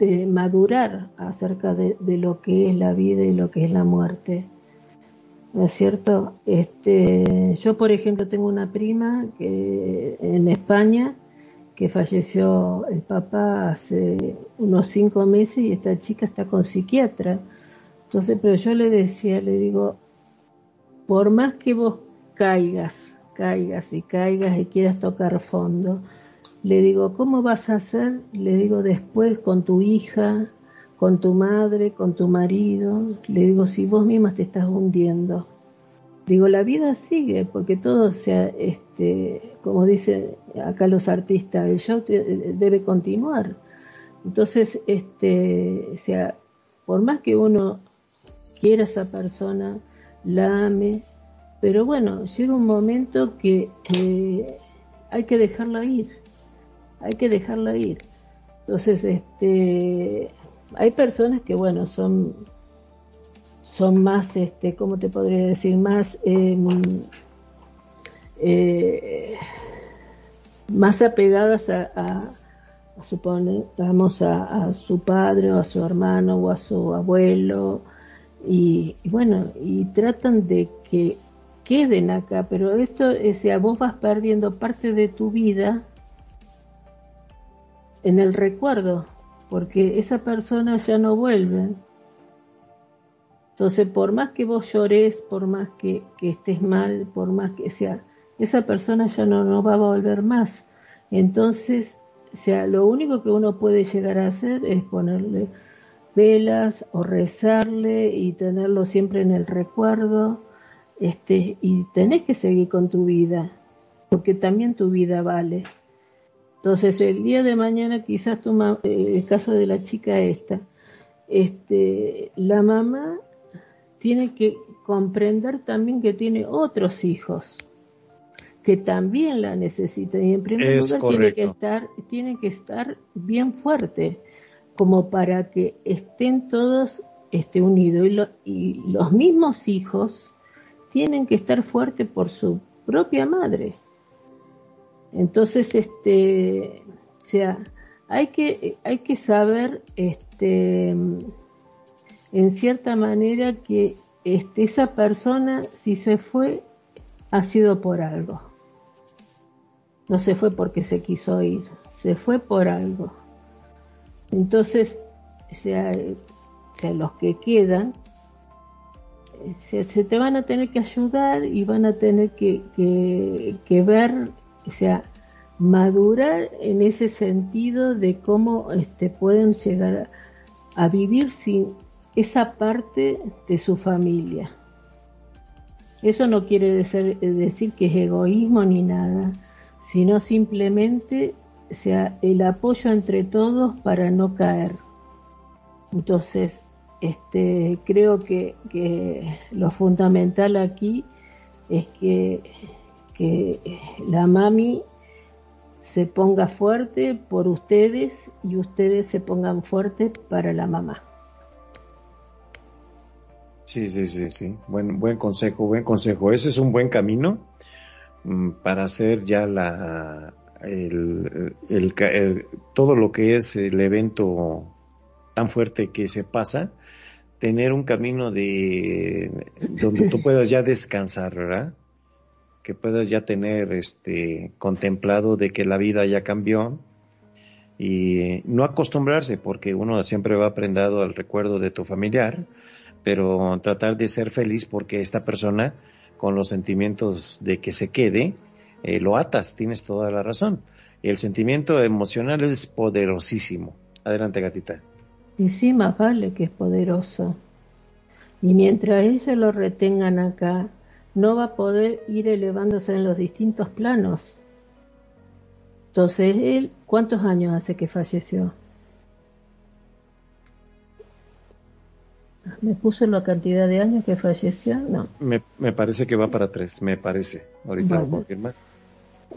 este, madurar acerca de, lo que es la vida y lo que es la muerte. ¿No es cierto? Este, yo, por ejemplo, tengo una prima que en España que falleció el papá hace unos cinco meses y esta chica está con psiquiatra. Entonces, pero yo le decía, le digo, por más que vos caigas, caigas y caigas y quieras tocar fondo, le digo, ¿cómo vas a hacer? Le digo, después con tu hija, con tu madre, con tu marido. Le digo, si vos misma te estás hundiendo. Digo, la vida sigue, porque todo, sea, este, como dicen acá los artistas, el show debe continuar. Entonces, este, sea, por más que uno quiera a esa persona, la ame, pero bueno, llega un momento que hay que dejarla ir hay que dejarla ir. Entonces, este, hay personas que, bueno, son, son más, este, ¿cómo te podría decir? Más, em, eh, más apegadas a, a, a, su padre o a su hermano o a su abuelo y, bueno, y tratan de que queden acá, pero esto, o sea, vos vas perdiendo parte de tu vida en el recuerdo, porque esa persona ya no vuelve. Entonces, por más que vos llores, por más que, estés mal, por más que sea, esa persona ya no, no va a volver más. Entonces, sea, lo único que uno puede llegar a hacer es ponerle velas o rezarle y tenerlo siempre en el recuerdo, este, y tenés que seguir con tu vida, porque también tu vida vale. Entonces, el día de mañana, quizás tu eh, el caso de la chica esta, este, la mamá tiene que comprender también que tiene otros hijos que también la necesitan y en primer lugar tiene que estar tiene que estar bien fuerte como para que estén todos este, unidos. Y, y los mismos hijos tienen que estar fuertes por su propia madre. Entonces este o sea hay que hay que saber este en cierta manera que este, esa persona si se fue ha sido por algo no se fue porque se quiso ir, se fue por algo. Entonces, sea, los que quedan, se, te van a tener que ayudar y van a tener que, que, ver, o sea, madurar en ese sentido de cómo este, pueden llegar a vivir sin esa parte de su familia. Eso no quiere decir que es egoísmo ni nada, sino simplemente sea el apoyo entre todos para no caer. Entonces, este, creo que, lo fundamental aquí es que, que la mami se ponga fuerte por ustedes y ustedes se pongan fuerte para la mamá. Sí, sí, sí, sí. Buen, buen consejo, buen consejo. Ese es un buen camino Mm, para hacer ya la el, todo lo que es el evento tan fuerte que se pasa, tener un camino de donde tú puedas ya descansar, ¿verdad? Que puedas ya tener este contemplado de que la vida ya cambió y no acostumbrarse porque uno siempre va aprendiendo al recuerdo de tu familiar, pero tratar de ser feliz porque esta persona con los sentimientos de que se quede, eh, lo atas, tienes toda la razón. El sentimiento emocional es poderosísimo. Adelante, gatita. Y sí, más vale que es poderoso. Y mientras ellos lo retengan acá, no va a poder ir elevándose en los distintos planos. Entonces, él, ¿cuántos años hace que falleció? ¿Me puso la cantidad de años que falleció? No. Me, me parece que va para tres, me parece. Ahorita lo confirma.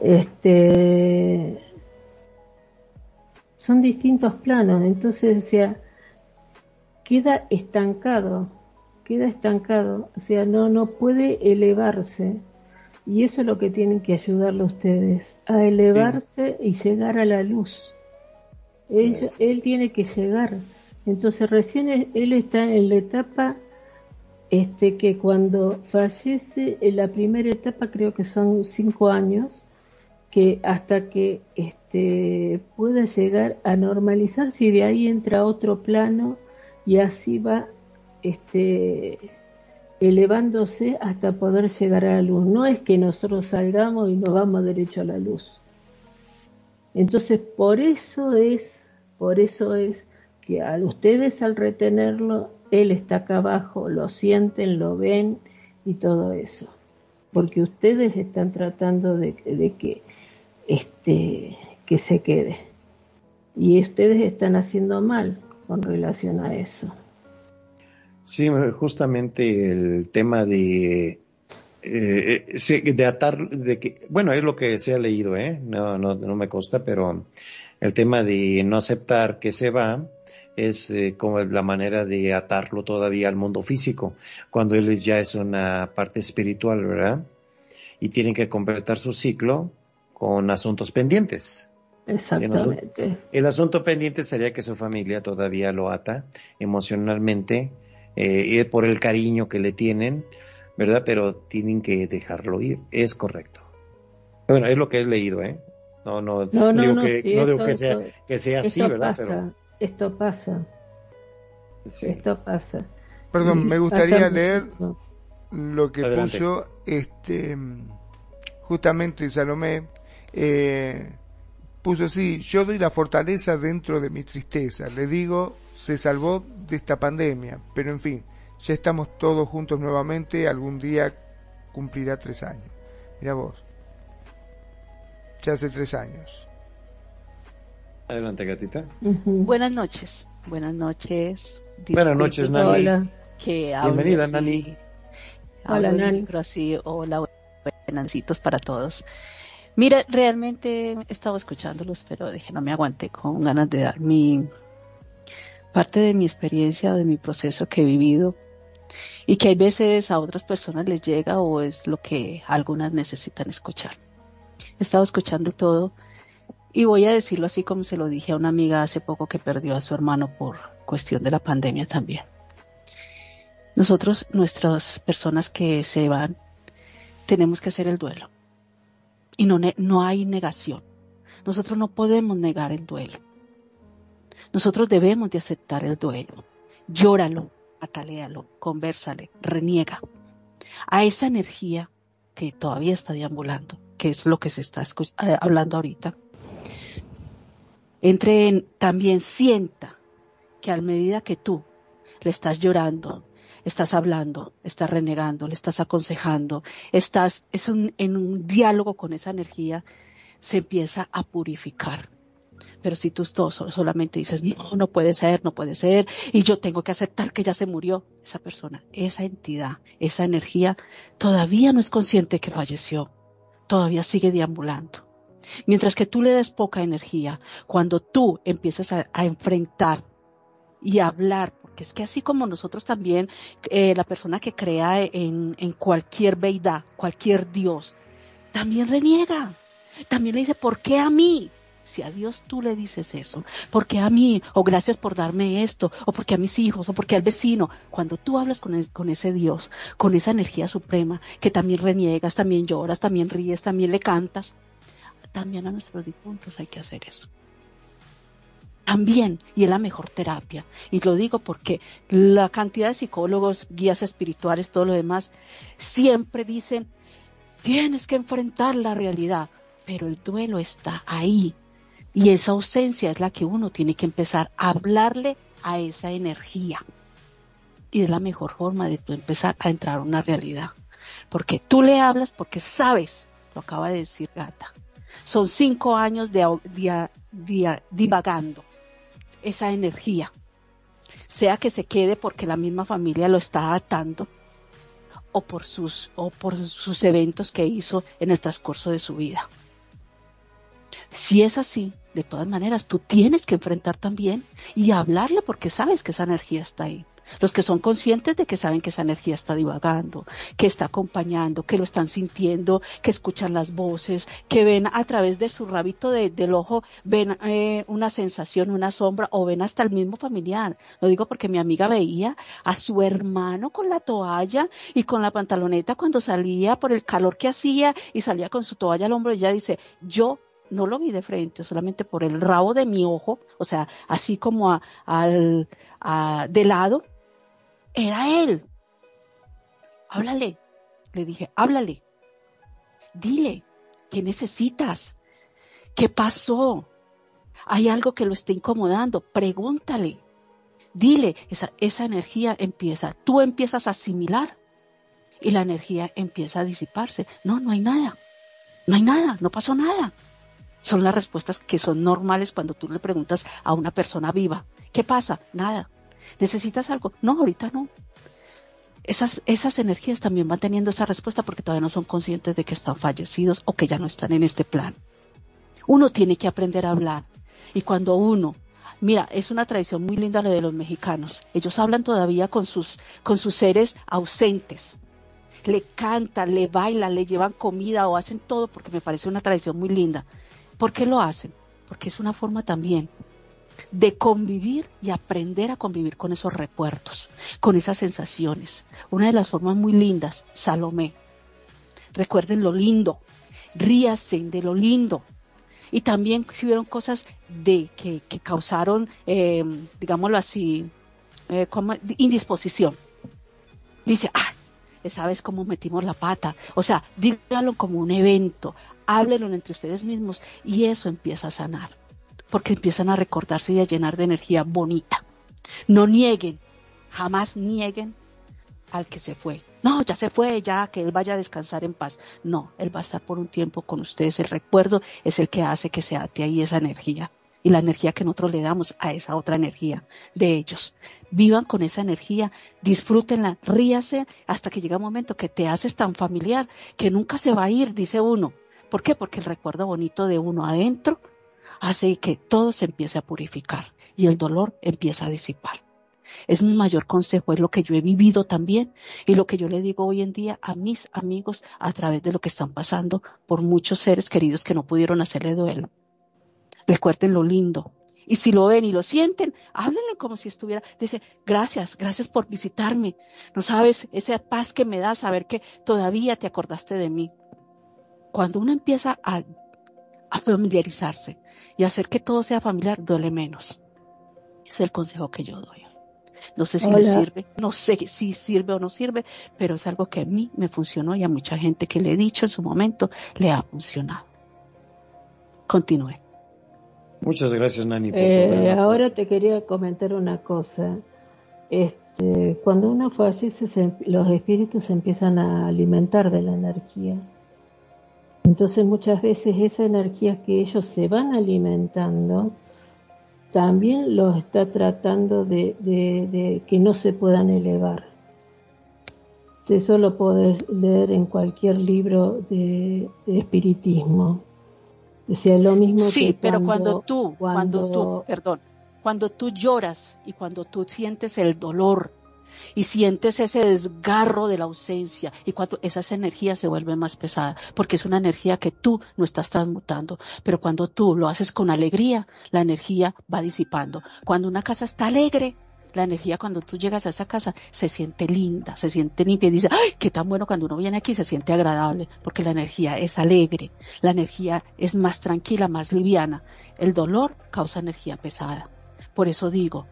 Este. Son distintos planos, entonces, o sea, queda estancado, queda estancado, o sea, no, no puede elevarse. Y eso es lo que tienen que ayudarle a ustedes, a elevarse y llegar a la luz. Él, él tiene que llegar entonces recién él está en la etapa este que cuando fallece, en la primera etapa creo que son cinco años, que hasta que este, pueda llegar a normalizarse y de ahí entra otro plano y así va este, elevándose hasta poder llegar a la luz. No es que nosotros salgamos y nos vamos derecho a la luz. Entonces, por eso es, por eso es que a ustedes al retenerlo, él está acá abajo, lo sienten, lo ven y todo eso. Porque ustedes están tratando de, que, este, que se quede. Y ustedes están haciendo mal con relación a eso. Sí, justamente el tema de eh, de atar, de que, bueno, es lo que se ha leído, ¿eh? No, no, no me consta, pero el tema de no aceptar que se va, es eh, como la manera de atarlo todavía al mundo físico, cuando él ya es una parte espiritual, ¿verdad? Y tienen que completar su ciclo con asuntos pendientes. Exactamente. El asunto pendiente sería que su familia todavía lo ata emocionalmente, eh, por el cariño que le tienen, ¿verdad? Pero tienen que dejarlo ir, es correcto. Bueno, es lo que he leído, ¿eh? No, no, no, digo, que, no digo que, sea, que sea así, ¿verdad? Pero esto pasa. Esto pasa. Perdón, <laughs> me gustaría leer lo que puso este justamente Salomé. Eh, puso así, yo doy la fortaleza dentro de mi tristeza. Le digo, se salvó de esta pandemia, pero en fin, ya estamos todos juntos nuevamente, algún día cumplirá tres años. Mira vos, ya hace tres años. Adelante, gatita. Buenas noches, buenas noches. Buenas noches, Nani. Hola. Que Bienvenida, así, Nani. Hola, Nani. así, hola, buenancitos para todos. Mira, realmente estaba escuchándolos, pero dije, no me aguanté con ganas de dar mi parte de mi experiencia, de mi proceso que he vivido y que hay veces a otras personas les llega o es lo que algunas necesitan escuchar. He estado escuchando todo y voy a decirlo así como se lo dije a una amiga hace poco que perdió a su hermano por cuestión de la pandemia también. Nosotros, nuestras personas que se van, tenemos que hacer el duelo. Y no, no hay negación. Nosotros no podemos negar el duelo. Nosotros debemos de aceptar el duelo. Llóralo, ataléalo, conversale, reniega. A esa energía que todavía está deambulando, que es lo que se está eh, hablando ahorita, entre en, también sienta que a medida que tú le estás llorando, estás hablando, estás renegando, le estás aconsejando, estás es en un diálogo con esa energía, se empieza a purificar. Pero si tú solamente dices, no, no puede ser, no puede ser, y yo tengo que aceptar que ya se murió, esa persona, esa entidad, esa energía, todavía no es consciente que falleció, todavía sigue deambulando. Mientras que tú le des poca energía, cuando tú empiezas a, enfrentar y a hablar, porque es que así como nosotros también, eh, la persona que crea en, cualquier deidad, cualquier Dios, también reniega, también le dice, ¿por qué a mí? Si a Dios tú le dices eso, ¿por qué a mí? O gracias por darme esto, o porque a mis hijos, o porque al vecino. Cuando tú hablas con, el- con ese Dios, con esa energía suprema, que también reniegas, también lloras, también ríes, también le cantas, también a nuestros difuntos hay que hacer eso. También, y es la mejor terapia. Y lo digo porque la cantidad de psicólogos, guías espirituales, todo lo demás, siempre dicen, tienes que enfrentar la realidad, pero el duelo está ahí. Y esa ausencia es la que uno tiene que empezar a hablarle a esa energía. Y es la mejor forma de tú empezar a entrar a una realidad. Porque tú le hablas porque sabes, lo acaba de decir Gata, son cinco años de divagando esa energía. Sea que se quede porque la misma familia lo está atando o por sus, o por sus eventos que hizo en el transcurso de su vida. Si es así, de todas maneras, tú tienes que enfrentar también y hablarle porque sabes que esa energía está ahí. Los que son conscientes de que saben que esa energía está divagando, que está acompañando, que lo están sintiendo, que escuchan las voces, que ven a través de su rabito de- del ojo, ven eh, una sensación, una sombra o ven hasta el mismo familiar. Lo digo porque mi amiga veía a su hermano con la toalla y con la pantaloneta cuando salía por el calor que hacía y salía con su toalla al hombro y ella dice, yo no lo vi de frente, solamente por el rabo de mi ojo, o sea, así como a- al, a- de lado, era él. Háblale, le dije, háblale, dile, ¿qué necesitas? ¿Qué pasó? ¿Hay algo que lo esté incomodando? Pregúntale, dile, esa, esa energía empieza, tú empiezas a asimilar y la energía empieza a disiparse. No, no hay nada, no hay nada, no pasó nada son las respuestas que son normales cuando tú le preguntas a una persona viva. ¿Qué pasa? Nada. ¿Necesitas algo? No, ahorita no. Esas, esas energías también van teniendo esa respuesta porque todavía no son conscientes de que están fallecidos o que ya no están en este plan. Uno tiene que aprender a hablar. Y cuando uno, mira, es una tradición muy linda lo de los mexicanos. Ellos hablan todavía con sus, con sus seres ausentes. Le cantan, le bailan, le llevan comida o hacen todo porque me parece una tradición muy linda. ¿Por qué lo hacen? Porque es una forma también de convivir y aprender a convivir con esos recuerdos, con esas sensaciones. Una de las formas muy lindas, Salomé. Recuerden lo lindo, ríase de lo lindo. Y también si vieron cosas de que, que causaron, eh, digámoslo así, eh, indisposición. Dice, ah, esa vez cómo metimos la pata. O sea, dígalo como un evento. Háblenlo entre ustedes mismos y eso empieza a sanar, porque empiezan a recordarse y a llenar de energía bonita. No nieguen, jamás nieguen al que se fue. No, ya se fue, ya que él vaya a descansar en paz. No, él va a estar por un tiempo con ustedes. El recuerdo es el que hace que se ate ahí esa energía y la energía que nosotros le damos a esa otra energía de ellos. Vivan con esa energía, disfrútenla, ríase hasta que llega un momento que te haces tan familiar que nunca se va a ir, dice uno. ¿Por qué? Porque el recuerdo bonito de uno adentro hace que todo se empiece a purificar y el dolor empieza a disipar. Es mi mayor consejo, es lo que yo he vivido también y lo que yo le digo hoy en día a mis amigos a través de lo que están pasando por muchos seres queridos que no pudieron hacerle duelo. Recuerden lo lindo. Y si lo ven y lo sienten, háblenle como si estuviera. Dice, gracias, gracias por visitarme. No sabes esa paz que me da saber que todavía te acordaste de mí cuando uno empieza a, familiarizarse y hacer que todo sea familiar, duele menos. Es el consejo que yo doy. No sé si le sirve, no sé si sirve o no sirve, pero es algo que a mí me funcionó y a mucha gente que le he dicho en su momento le ha funcionado. Continúe. Muchas gracias, Nani. Eh, ahora te quería comentar una cosa. Este, cuando uno fue así, los espíritus se empiezan a alimentar de la energía. Entonces muchas veces esa energía que ellos se van alimentando también los está tratando de, que no se puedan elevar. Eso lo puedes leer en cualquier libro de, espiritismo. O sea, lo mismo sí, pero cuando tú, cuando tú, perdón, cuando tú lloras y cuando tú sientes el dolor y sientes ese desgarro de la ausencia y cuando esas energías se vuelven más pesadas, porque es una energía que tú no estás transmutando, pero cuando tú lo haces con alegría, la energía va disipando. Cuando una casa está alegre, la energía cuando tú llegas a esa casa se siente linda, se siente limpia y dice, ¡ay, qué tan bueno cuando uno viene aquí! Se siente agradable, porque la energía es alegre, la energía es más tranquila, más liviana. El dolor causa energía pesada. Por eso digo,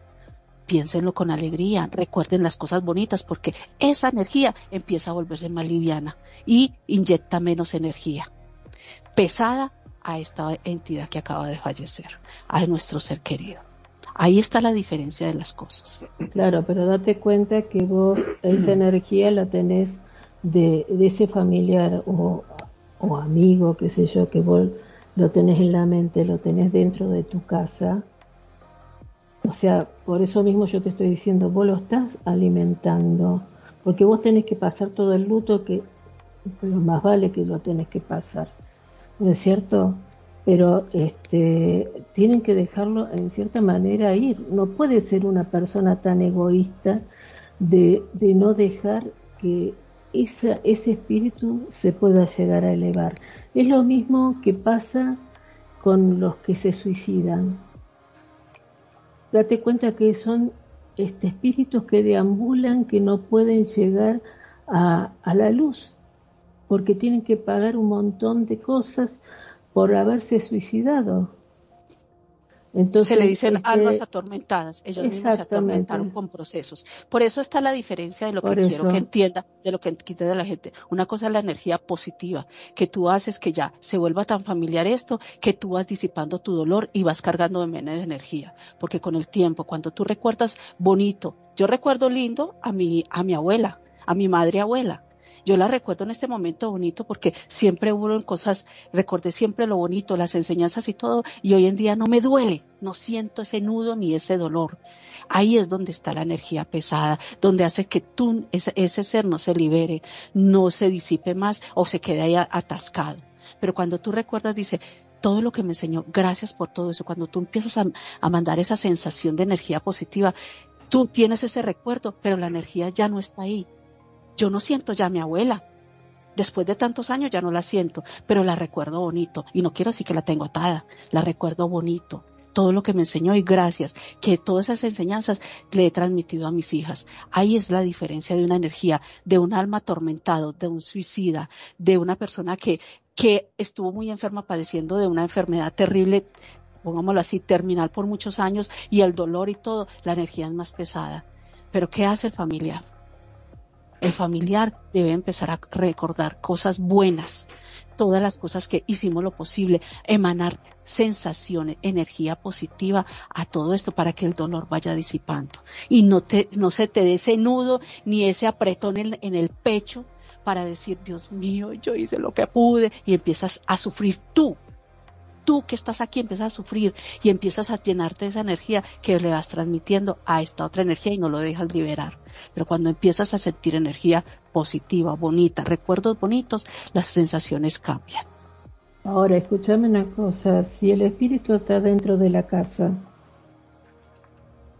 piénsenlo con alegría, recuerden las cosas bonitas porque esa energía empieza a volverse más liviana y inyecta menos energía pesada a esta entidad que acaba de fallecer, a nuestro ser querido. Ahí está la diferencia de las cosas. Claro, pero date cuenta que vos esa <clears throat> energía la tenés de, ese familiar o, o amigo, qué sé yo, que vos lo tenés en la mente, lo tenés dentro de tu casa o sea, por eso mismo yo te estoy diciendo, vos lo estás alimentando, porque vos tenés que pasar todo el luto que, pero más vale que lo tenés que pasar, ¿no es cierto? Pero este, tienen que dejarlo en cierta manera ir. No puede ser una persona tan egoísta de, de no dejar que esa, ese espíritu se pueda llegar a elevar. Es lo mismo que pasa con los que se suicidan date cuenta que son este, espíritus que deambulan, que no pueden llegar a, a la luz, porque tienen que pagar un montón de cosas por haberse suicidado. Entonces, se le dicen este, almas atormentadas, ellos mismos se atormentaron con procesos. Por eso está la diferencia de lo que quiero que entienda, de lo que entienda la gente. Una cosa es la energía positiva, que tú haces que ya se vuelva tan familiar esto, que tú vas disipando tu dolor y vas cargando de menos energía. Porque con el tiempo, cuando tú recuerdas bonito, yo recuerdo lindo a mi, a mi abuela, a mi madre abuela, yo la recuerdo en este momento bonito porque siempre hubo cosas, recordé siempre lo bonito, las enseñanzas y todo, y hoy en día no me duele, no siento ese nudo ni ese dolor. Ahí es donde está la energía pesada, donde hace que tú, ese, ese ser no se libere, no se disipe más o se quede ahí atascado. Pero cuando tú recuerdas, dice, todo lo que me enseñó, gracias por todo eso. Cuando tú empiezas a, a, mandar esa sensación de energía positiva, tú tienes ese recuerdo, pero la energía ya no está ahí. Yo no siento ya a mi abuela. Después de tantos años ya no la siento, pero la recuerdo bonito. Y no quiero decir que la tengo atada, la recuerdo bonito. Todo lo que me enseñó y gracias, que todas esas enseñanzas le he transmitido a mis hijas. Ahí es la diferencia de una energía, de un alma atormentado, de un suicida, de una persona que, que estuvo muy enferma padeciendo de una enfermedad terrible pongámoslo así, terminal por muchos años y el dolor y todo, la energía es más pesada. Pero ¿qué hace el familiar? El familiar debe empezar a recordar cosas buenas. todas las cosas que hicimos lo posible, emanar sensaciones, energía positiva a todo esto para que el dolor vaya disipando y no te, no se te dé ese nudo ni ese apretón en, en el pecho para decir, Dios mío, yo hice lo que pude y empiezas a sufrir tú tú que estás aquí empiezas a sufrir y empiezas a llenarte de esa energía que le vas transmitiendo a esta otra energía y no lo dejas liberar. Pero cuando empiezas a sentir energía positiva, bonita, recuerdos bonitos, las sensaciones cambian. Ahora, escúchame una cosa, si el espíritu está dentro de la casa,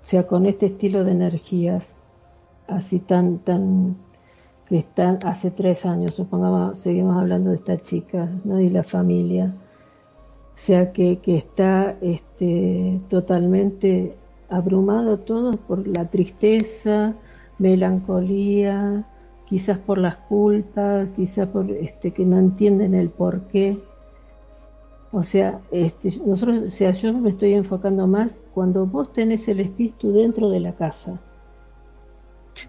o sea, con este estilo de energías, así tan, tan, que están hace tres años, supongamos, seguimos hablando de esta chica, ¿no? Y la familia, sea que, que está este, totalmente abrumado todo por la tristeza, melancolía, quizás por las culpas, quizás por este, que no entienden el por qué. O sea, este, nosotros, o sea, yo me estoy enfocando más cuando vos tenés el espíritu dentro de la casa.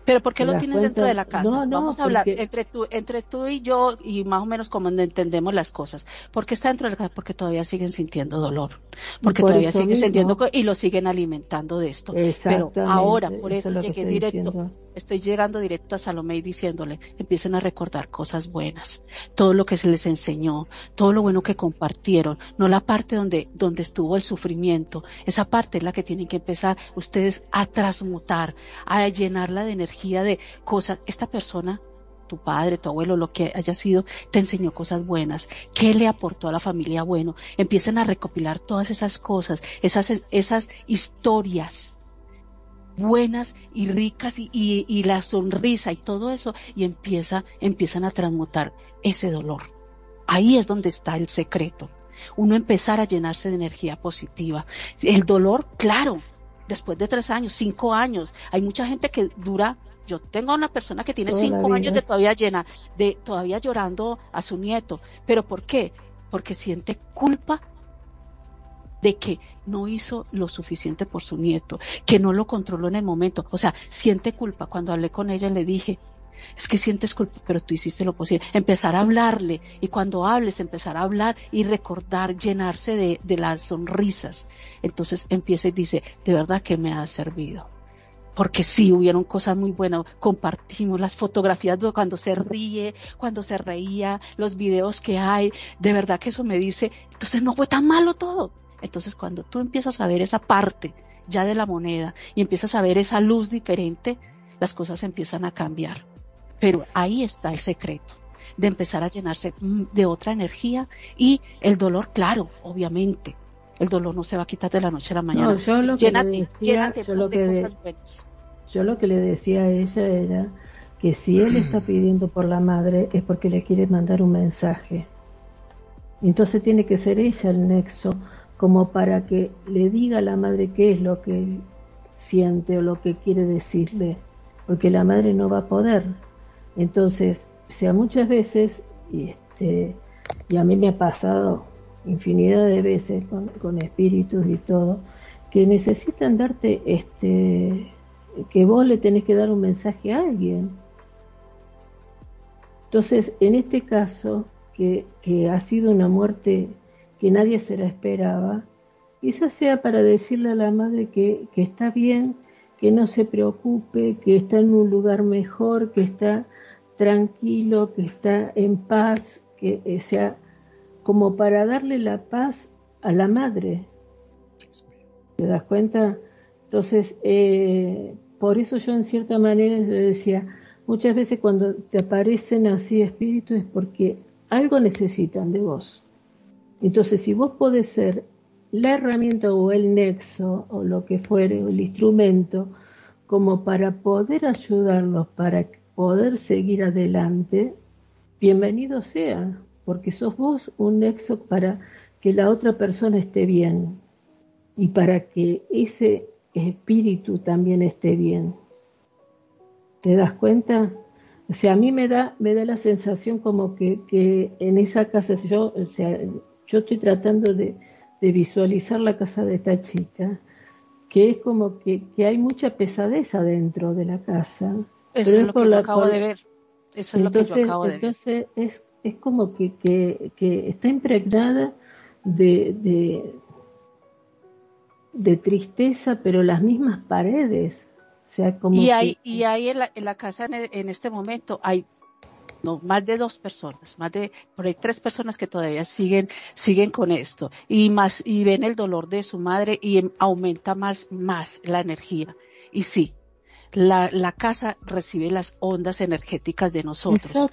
Pero ¿por qué lo tienes dentro de la casa? Vamos a hablar entre tú, entre tú y yo y más o menos como entendemos las cosas. ¿Por qué está dentro de la casa? Porque todavía siguen sintiendo dolor. Porque todavía siguen sintiendo y lo siguen alimentando de esto. Pero ahora, por eso, llegué directo estoy llegando directo a Salomé y diciéndole, empiecen a recordar cosas buenas, todo lo que se les enseñó, todo lo bueno que compartieron, no la parte donde, donde estuvo el sufrimiento, esa parte es la que tienen que empezar ustedes a transmutar, a llenarla de energía de cosas. Esta persona tu padre, tu abuelo, lo que haya sido, te enseñó cosas buenas, qué le aportó a la familia bueno. Empiecen a recopilar todas esas cosas, esas, esas historias buenas y ricas y, y, la sonrisa y todo eso y empieza, empiezan a transmutar ese dolor. Ahí es donde está el secreto. Uno empezar a llenarse de energía positiva. El dolor, claro, después de tres años, cinco años, hay mucha gente que dura yo tengo una persona que tiene cinco años de todavía llena, de todavía llorando a su nieto. ¿Pero por qué? Porque siente culpa de que no hizo lo suficiente por su nieto, que no lo controló en el momento. O sea, siente culpa. Cuando hablé con ella le dije, es que sientes culpa, pero tú hiciste lo posible. Empezar a hablarle y cuando hables, empezar a hablar y recordar, llenarse de, de las sonrisas. Entonces empieza y dice, de verdad que me ha servido porque sí, hubieron cosas muy buenas, compartimos las fotografías de cuando se ríe, cuando se reía, los videos que hay, de verdad que eso me dice, entonces no fue tan malo todo, entonces cuando tú empiezas a ver esa parte ya de la moneda y empiezas a ver esa luz diferente, las cosas empiezan a cambiar. Pero ahí está el secreto de empezar a llenarse de otra energía y el dolor, claro, obviamente. El dolor no se va a quitar de la noche a la mañana. yo lo que le decía, yo lo que Yo lo que le decía a ella era que si él está <clears throat> pidiendo por la madre es porque le quiere mandar un mensaje. Entonces tiene que ser ella el nexo como para que le diga a la madre qué es lo que siente o lo que quiere decirle, porque la madre no va a poder. Entonces, sea muchas veces, y, este, y a mí me ha pasado infinidad de veces con, espíritus y todo, que necesitan darte este que vos le tenés que dar un mensaje a alguien. Entonces, en este caso, que ha sido una muerte que nadie se la esperaba, quizás sea para decirle a la madre que, que está bien, que no se preocupe, que está en un lugar mejor, que está tranquilo, que está en paz, que sea como para darle la paz a la madre. ¿Te das cuenta? Entonces, eh, por eso yo en cierta manera yo decía, muchas veces cuando te aparecen así espíritus es porque algo necesitan de vos. Entonces, si vos podés ser la herramienta o el nexo o lo que fuere, o el instrumento, como para poder ayudarlos, para poder seguir adelante, bienvenido sea, porque sos vos un nexo para que la otra persona esté bien y para que ese espíritu también esté bien. ¿Te das cuenta? O sea, a mí me da, me da la sensación como que, que en esa casa, yo, yo estoy tratando de, visualizar la casa de esta chica, que es como que, hay mucha pesadez adentro de la casa. Eso es lo que yo acabo de ver. Eso es lo que yo acabo de entonces es es como que, que, está impregnada de, de, de, tristeza, pero las mismas paredes. O sea, como y, hay, y hay en la, en la casa en, en, este momento hay no, más de dos personas, más de por ahí tres personas que todavía siguen, siguen con esto y más, y ven el dolor de su madre y aumenta más, más la energía. Y sí, la, la, casa recibe las ondas energéticas de nosotros.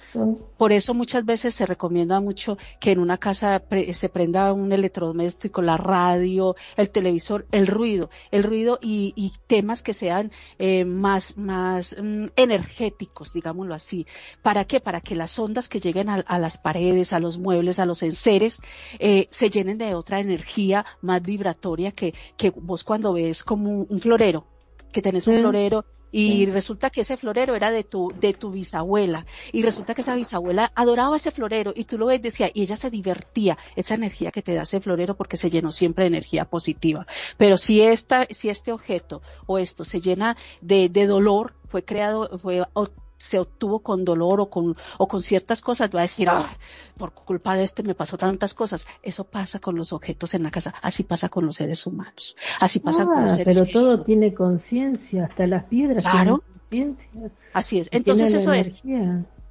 Por eso muchas veces se recomienda mucho que en una casa se prenda un electrodoméstico, la radio, el televisor, el ruido, el ruido y, y temas que sean eh, más, más mm, energéticos, digámoslo así. ¿Para qué? Para que las ondas que lleguen a, a las paredes, a los muebles, a los enseres, eh, se llenen de otra energía más vibratoria que, que vos cuando ves como un, un florero, que tenés un florero y resulta que ese florero era de tu, de tu bisabuela. Y resulta que esa bisabuela adoraba ese florero y tú lo ves, decía, y ella se divertía, esa energía que te da ese florero porque se llenó siempre de energía positiva. Pero si esta, si este objeto o esto se llena de, de dolor, fue creado, fue se obtuvo con dolor o con, o con ciertas cosas, va a decir, ah, por culpa de este me pasó tantas cosas. Eso pasa con los objetos en la casa, así pasa con los seres humanos, así pasa con los ah, seres Pero todo tiene conciencia, hasta las piedras claro. tienen conciencia. Así es, entonces eso es.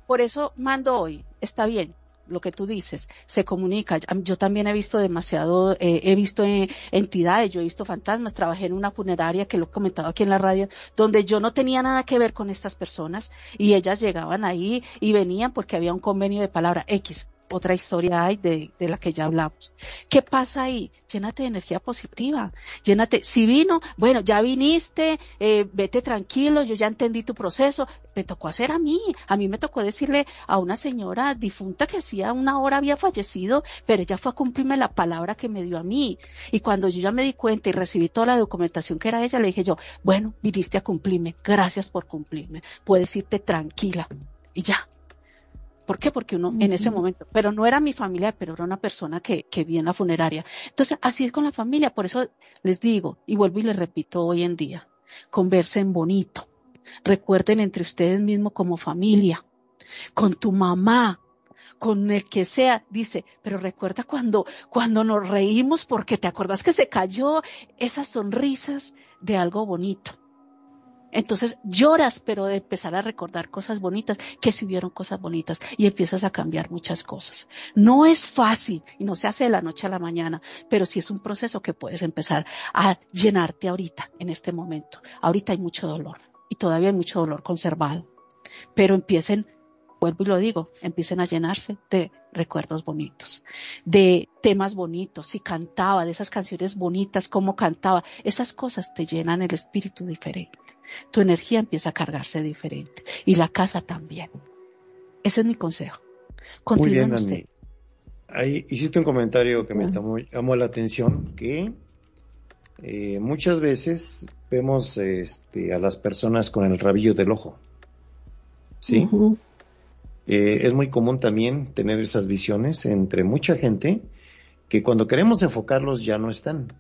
Por eso mando hoy, está bien, lo que tú dices, se comunica. Yo también he visto demasiado, eh, he visto eh, entidades, yo he visto fantasmas, trabajé en una funeraria que lo he comentado aquí en la radio, donde yo no tenía nada que ver con estas personas y ellas llegaban ahí y venían porque había un convenio de palabra X otra historia hay de, de, la que ya hablamos. ¿Qué pasa ahí? Llénate de energía positiva. Llénate. Si vino, bueno, ya viniste, eh, vete tranquilo, yo ya entendí tu proceso. Me tocó hacer a mí. A mí me tocó decirle a una señora difunta que hacía una hora había fallecido, pero ella fue a cumplirme la palabra que me dio a mí. Y cuando yo ya me di cuenta y recibí toda la documentación que era ella, le dije yo, bueno, viniste a cumplirme. Gracias por cumplirme. Puedes irte tranquila. Y ya, ¿Por qué? Porque uno en ese momento, pero no era mi familia, pero era una persona que, que vi en la funeraria. Entonces, así es con la familia. Por eso les digo, y vuelvo y les repito hoy en día, conversen bonito. Recuerden entre ustedes mismos como familia, con tu mamá, con el que sea, dice, pero recuerda cuando, cuando nos reímos porque te acuerdas que se cayó esas sonrisas de algo bonito. Entonces lloras, pero de empezar a recordar cosas bonitas, que si hubieron cosas bonitas y empiezas a cambiar muchas cosas. No es fácil y no se hace de la noche a la mañana, pero sí es un proceso que puedes empezar a llenarte ahorita, en este momento. Ahorita hay mucho dolor y todavía hay mucho dolor conservado, pero empiecen, vuelvo y lo digo, empiecen a llenarse de recuerdos bonitos, de temas bonitos, si cantaba, de esas canciones bonitas, cómo cantaba, esas cosas te llenan el espíritu diferente tu energía empieza a cargarse diferente y la casa también. Ese es mi consejo. Muy bien. Ahí hiciste un comentario que me llamó, la atención, que eh, muchas veces vemos este, a las personas con el rabillo del ojo. ¿Sí? Eh, es muy común también tener esas visiones entre mucha gente que cuando queremos enfocarlos ya no están.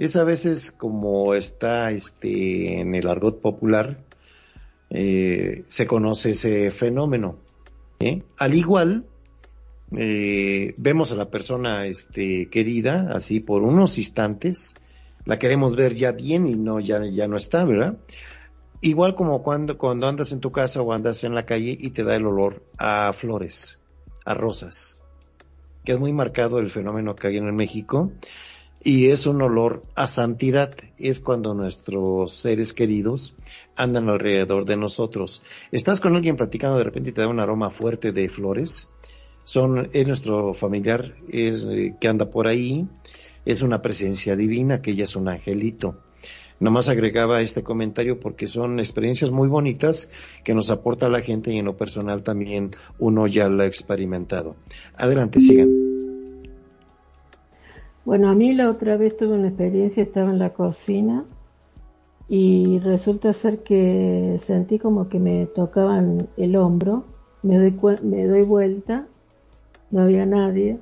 Es a veces como está este, en el argot popular, eh, se conoce ese fenómeno. Al igual, eh, vemos a la persona este, querida, así por unos instantes, la queremos ver ya bien y no, ya, ya no está, ¿verdad? Igual como cuando, cuando andas en tu casa o andas en la calle y te da el olor a flores, a rosas, que es muy marcado el fenómeno que hay en México y es un olor a santidad. Es cuando nuestros seres queridos andan alrededor de nosotros. Estás con alguien platicando, de repente te da un aroma fuerte de flores. Son, es nuestro familiar es, eh, que anda por ahí. Es una presencia divina, que ella es un angelito. Nomás agregaba este comentario porque son experiencias muy bonitas que nos aporta la gente y en lo personal también uno ya lo ha experimentado. Adelante, sigan. Bueno, a mí la otra vez tuve una experiencia, estaba en la cocina y resulta ser que sentí como que me tocaban el hombro, me doy, me doy vuelta, no había nadie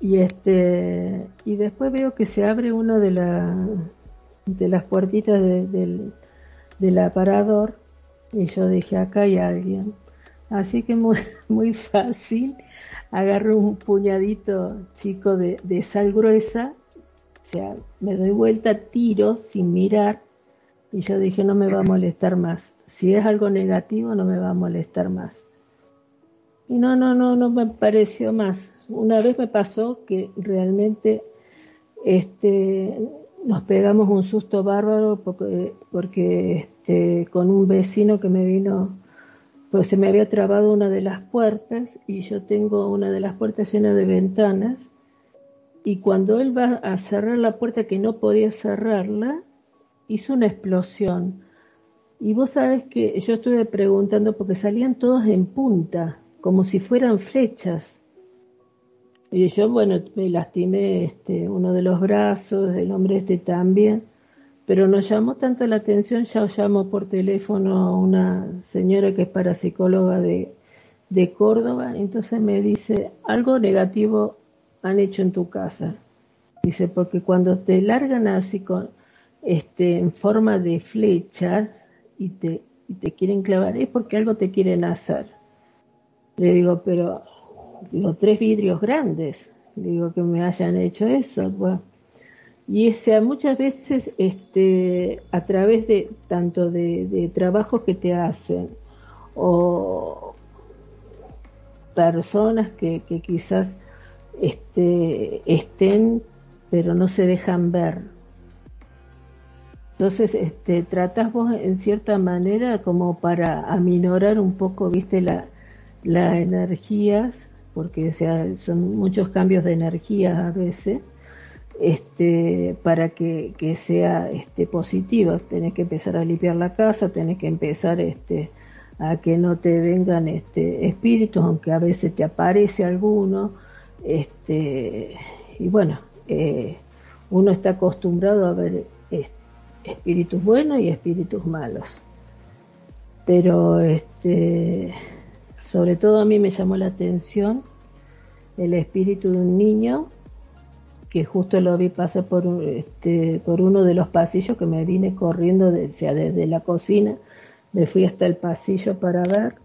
y este y después veo que se abre una de, la, de las puertitas del, del aparador y yo dije acá hay alguien Así que muy, <laughs> muy fácil. Agarro un puñadito chico de, sal gruesa, o sea, me doy vuelta, tiro sin mirar y yo dije no me va a molestar más. Si es algo negativo no me va a molestar más. Y no, no, no, no me pareció más. Una vez me pasó que realmente este, nos pegamos un susto bárbaro porque, porque este, con un vecino que me vino, pues se me había trabado una de las puertas y yo tengo una de las puertas llena de ventanas y cuando él va a cerrar la puerta que no podía cerrarla, hizo una explosión. Y vos sabes que yo estuve preguntando porque salían todos en punta como si fueran flechas. Y yo, bueno, me lastimé este, uno de los brazos, el hombre este también, pero nos llamó tanto la atención, ya llamo por teléfono a una señora que es parapsicóloga de, de Córdoba, entonces me dice, algo negativo han hecho en tu casa. Dice, porque cuando te largan así con, este, en forma de flechas y te, y te quieren clavar, es porque algo te quieren hacer. Le digo, pero digo, tres vidrios grandes, digo que me hayan hecho eso. Bueno. Y sea, muchas veces este, a través de tanto de, trabajos que te hacen o personas que, quizás este, estén pero no se dejan ver. Entonces, este, tratas vos en cierta manera como para aminorar un poco, viste, la, las energías, porque sea, son muchos cambios de energías a veces, este, para que, sea este, positiva. Tenés que empezar a limpiar la casa, tenés que empezar este, a que no te vengan este, espíritus, aunque a veces te aparece alguno. Este, y bueno, eh, uno está acostumbrado a ver espíritus buenos y espíritus malos. Pero este, sobre todo a mí me llamó la atención el espíritu de un niño que justo lo vi pasar por, este, por uno de los pasillos que me vine corriendo de, sea, desde la cocina, me fui hasta el pasillo para ver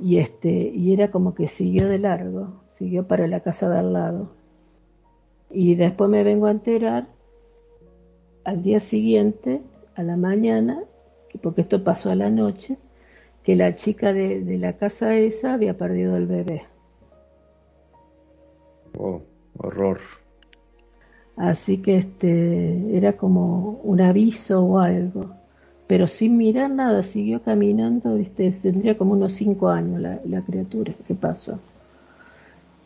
y este y era como que siguió de largo, siguió para la casa de al lado. Y después me vengo a enterar al día siguiente, a la mañana, porque esto pasó a la noche, que la chica de, de la casa esa había perdido el bebé. Oh, horror. Así que este era como un aviso o algo, pero sin mirar nada, siguió caminando, viste, tendría como unos cinco años la, criatura que pasó.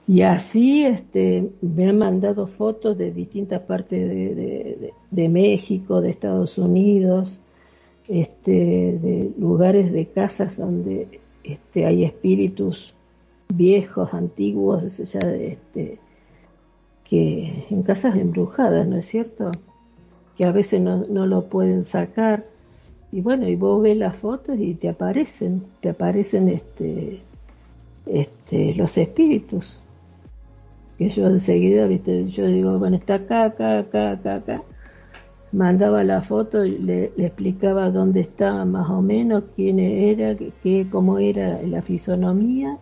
Y así este, me han mandado fotos de distintas partes de México, de Estados Unidos, este, de lugares de casas donde este, hay espíritus viejos, antiguos, ya este, que en casas embrujadas, ¿no es cierto? Que a veces no, no lo pueden sacar. Y bueno, y vos ves las fotos y te aparecen, te aparecen este, este, los espíritus. Que yo enseguida, viste, yo digo, bueno, está acá, acá, acá, acá, acá mandaba la foto, le, le, explicaba dónde estaba más o menos, quién era, qué, cómo era la fisonomía,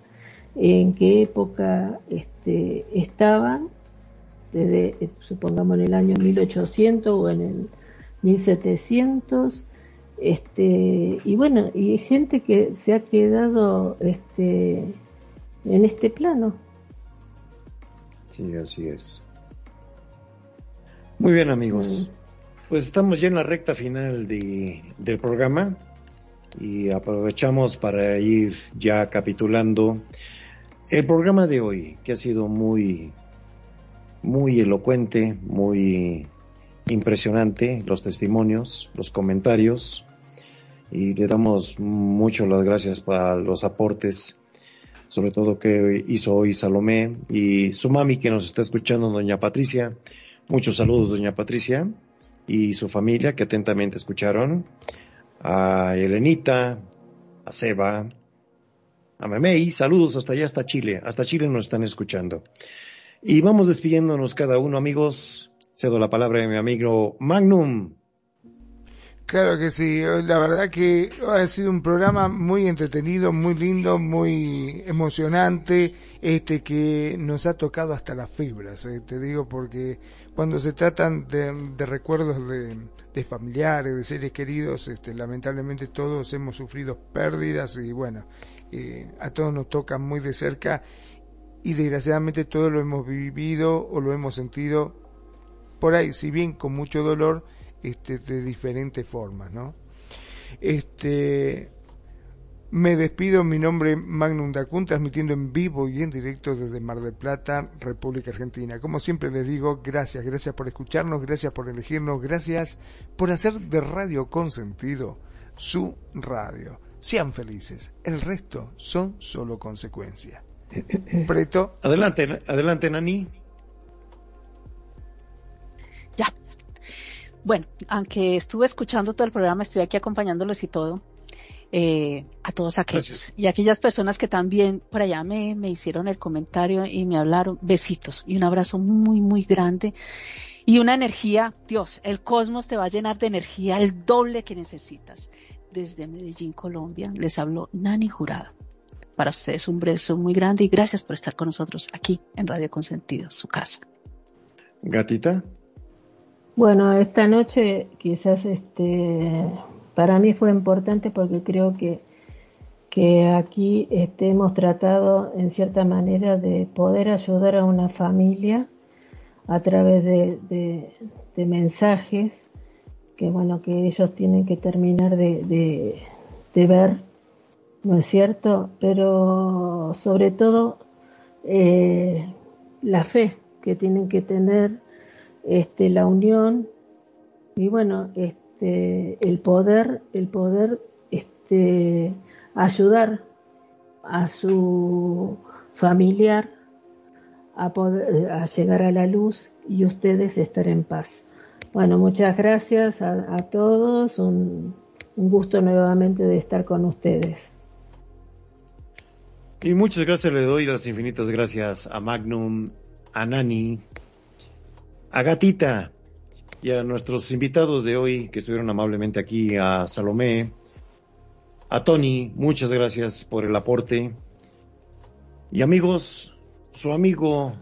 en qué época este, estaban, desde, eh, supongamos, en el año 1800 o en el 1700, este, y bueno, y gente que se ha quedado este, en este plano. Sí, así es. Muy bien, amigos. Mm. Pues estamos ya en la recta final de, del programa y aprovechamos para ir ya capitulando el programa de hoy, que ha sido muy, muy elocuente, muy impresionante, los testimonios, los comentarios, y le damos mucho las gracias para los aportes, sobre todo que hizo hoy Salomé y su mami que nos está escuchando, doña Patricia. Muchos saludos, doña Patricia y su familia que atentamente escucharon, a Elenita, a Seba, a Memei, saludos hasta allá, hasta Chile, hasta Chile nos están escuchando. Y vamos despidiéndonos cada uno, amigos. Cedo la palabra a mi amigo Magnum. Claro que sí, la verdad que ha sido un programa muy entretenido, muy lindo, muy emocionante, este que nos ha tocado hasta las fibras, eh, te digo porque cuando se tratan de, recuerdos de, familiares, de seres queridos, este, lamentablemente todos hemos sufrido pérdidas y bueno, eh, a todos nos toca muy de cerca y desgraciadamente todos lo hemos vivido o lo hemos sentido por ahí, si bien con mucho dolor, este, de diferentes formas, ¿no? Este, me despido, mi nombre Magnum Dacun, transmitiendo en vivo y en directo desde Mar del Plata, República Argentina. Como siempre les digo, gracias, gracias por escucharnos, gracias por elegirnos, gracias por hacer de Radio Consentido su radio. Sean felices, el resto son solo consecuencias. Preto. Adelante, adelante, Nani. Bueno, aunque estuve escuchando todo el programa, estoy aquí acompañándolos y todo, eh, a todos aquellos y aquellas personas que también por allá me, me hicieron el comentario y me hablaron, besitos y un abrazo muy, muy grande y una energía, Dios, el cosmos te va a llenar de energía el doble que necesitas. Desde Medellín, Colombia, les habló Nani Jurado. Para ustedes un beso muy grande y gracias por estar con nosotros aquí en Radio Consentido, su casa. Gatita. Bueno, esta noche quizás este para mí fue importante porque creo que, que aquí este, hemos tratado en cierta manera de poder ayudar a una familia a través de, mensajes que bueno que ellos tienen que terminar de, ver, ¿no es cierto? Pero sobre todo eh, la fe que tienen que tener este, la unión y bueno, este, el poder, el poder este, ayudar a su familiar a poder a llegar a la luz y ustedes estar en paz. Bueno, muchas gracias a, todos, un, un gusto nuevamente de estar con ustedes. Y muchas gracias le doy las infinitas gracias a Magnum, a Nani, a Gatita y a nuestros invitados de hoy que estuvieron amablemente aquí, a Salomé, a Tony, muchas gracias por el aporte. Y amigos, su amigo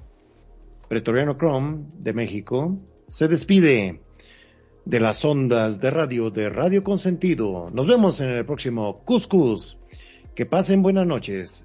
Pretoriano Chrome de México se despide de las ondas de radio de Radio Consentido. Nos vemos en el próximo Cuscus. Que pasen buenas noches.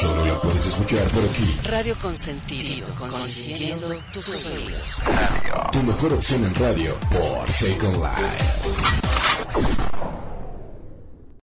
Solo la puedes escuchar por aquí. Radio Consentido, consintiendo tus oídos. Tu mejor opción en radio por Second Life.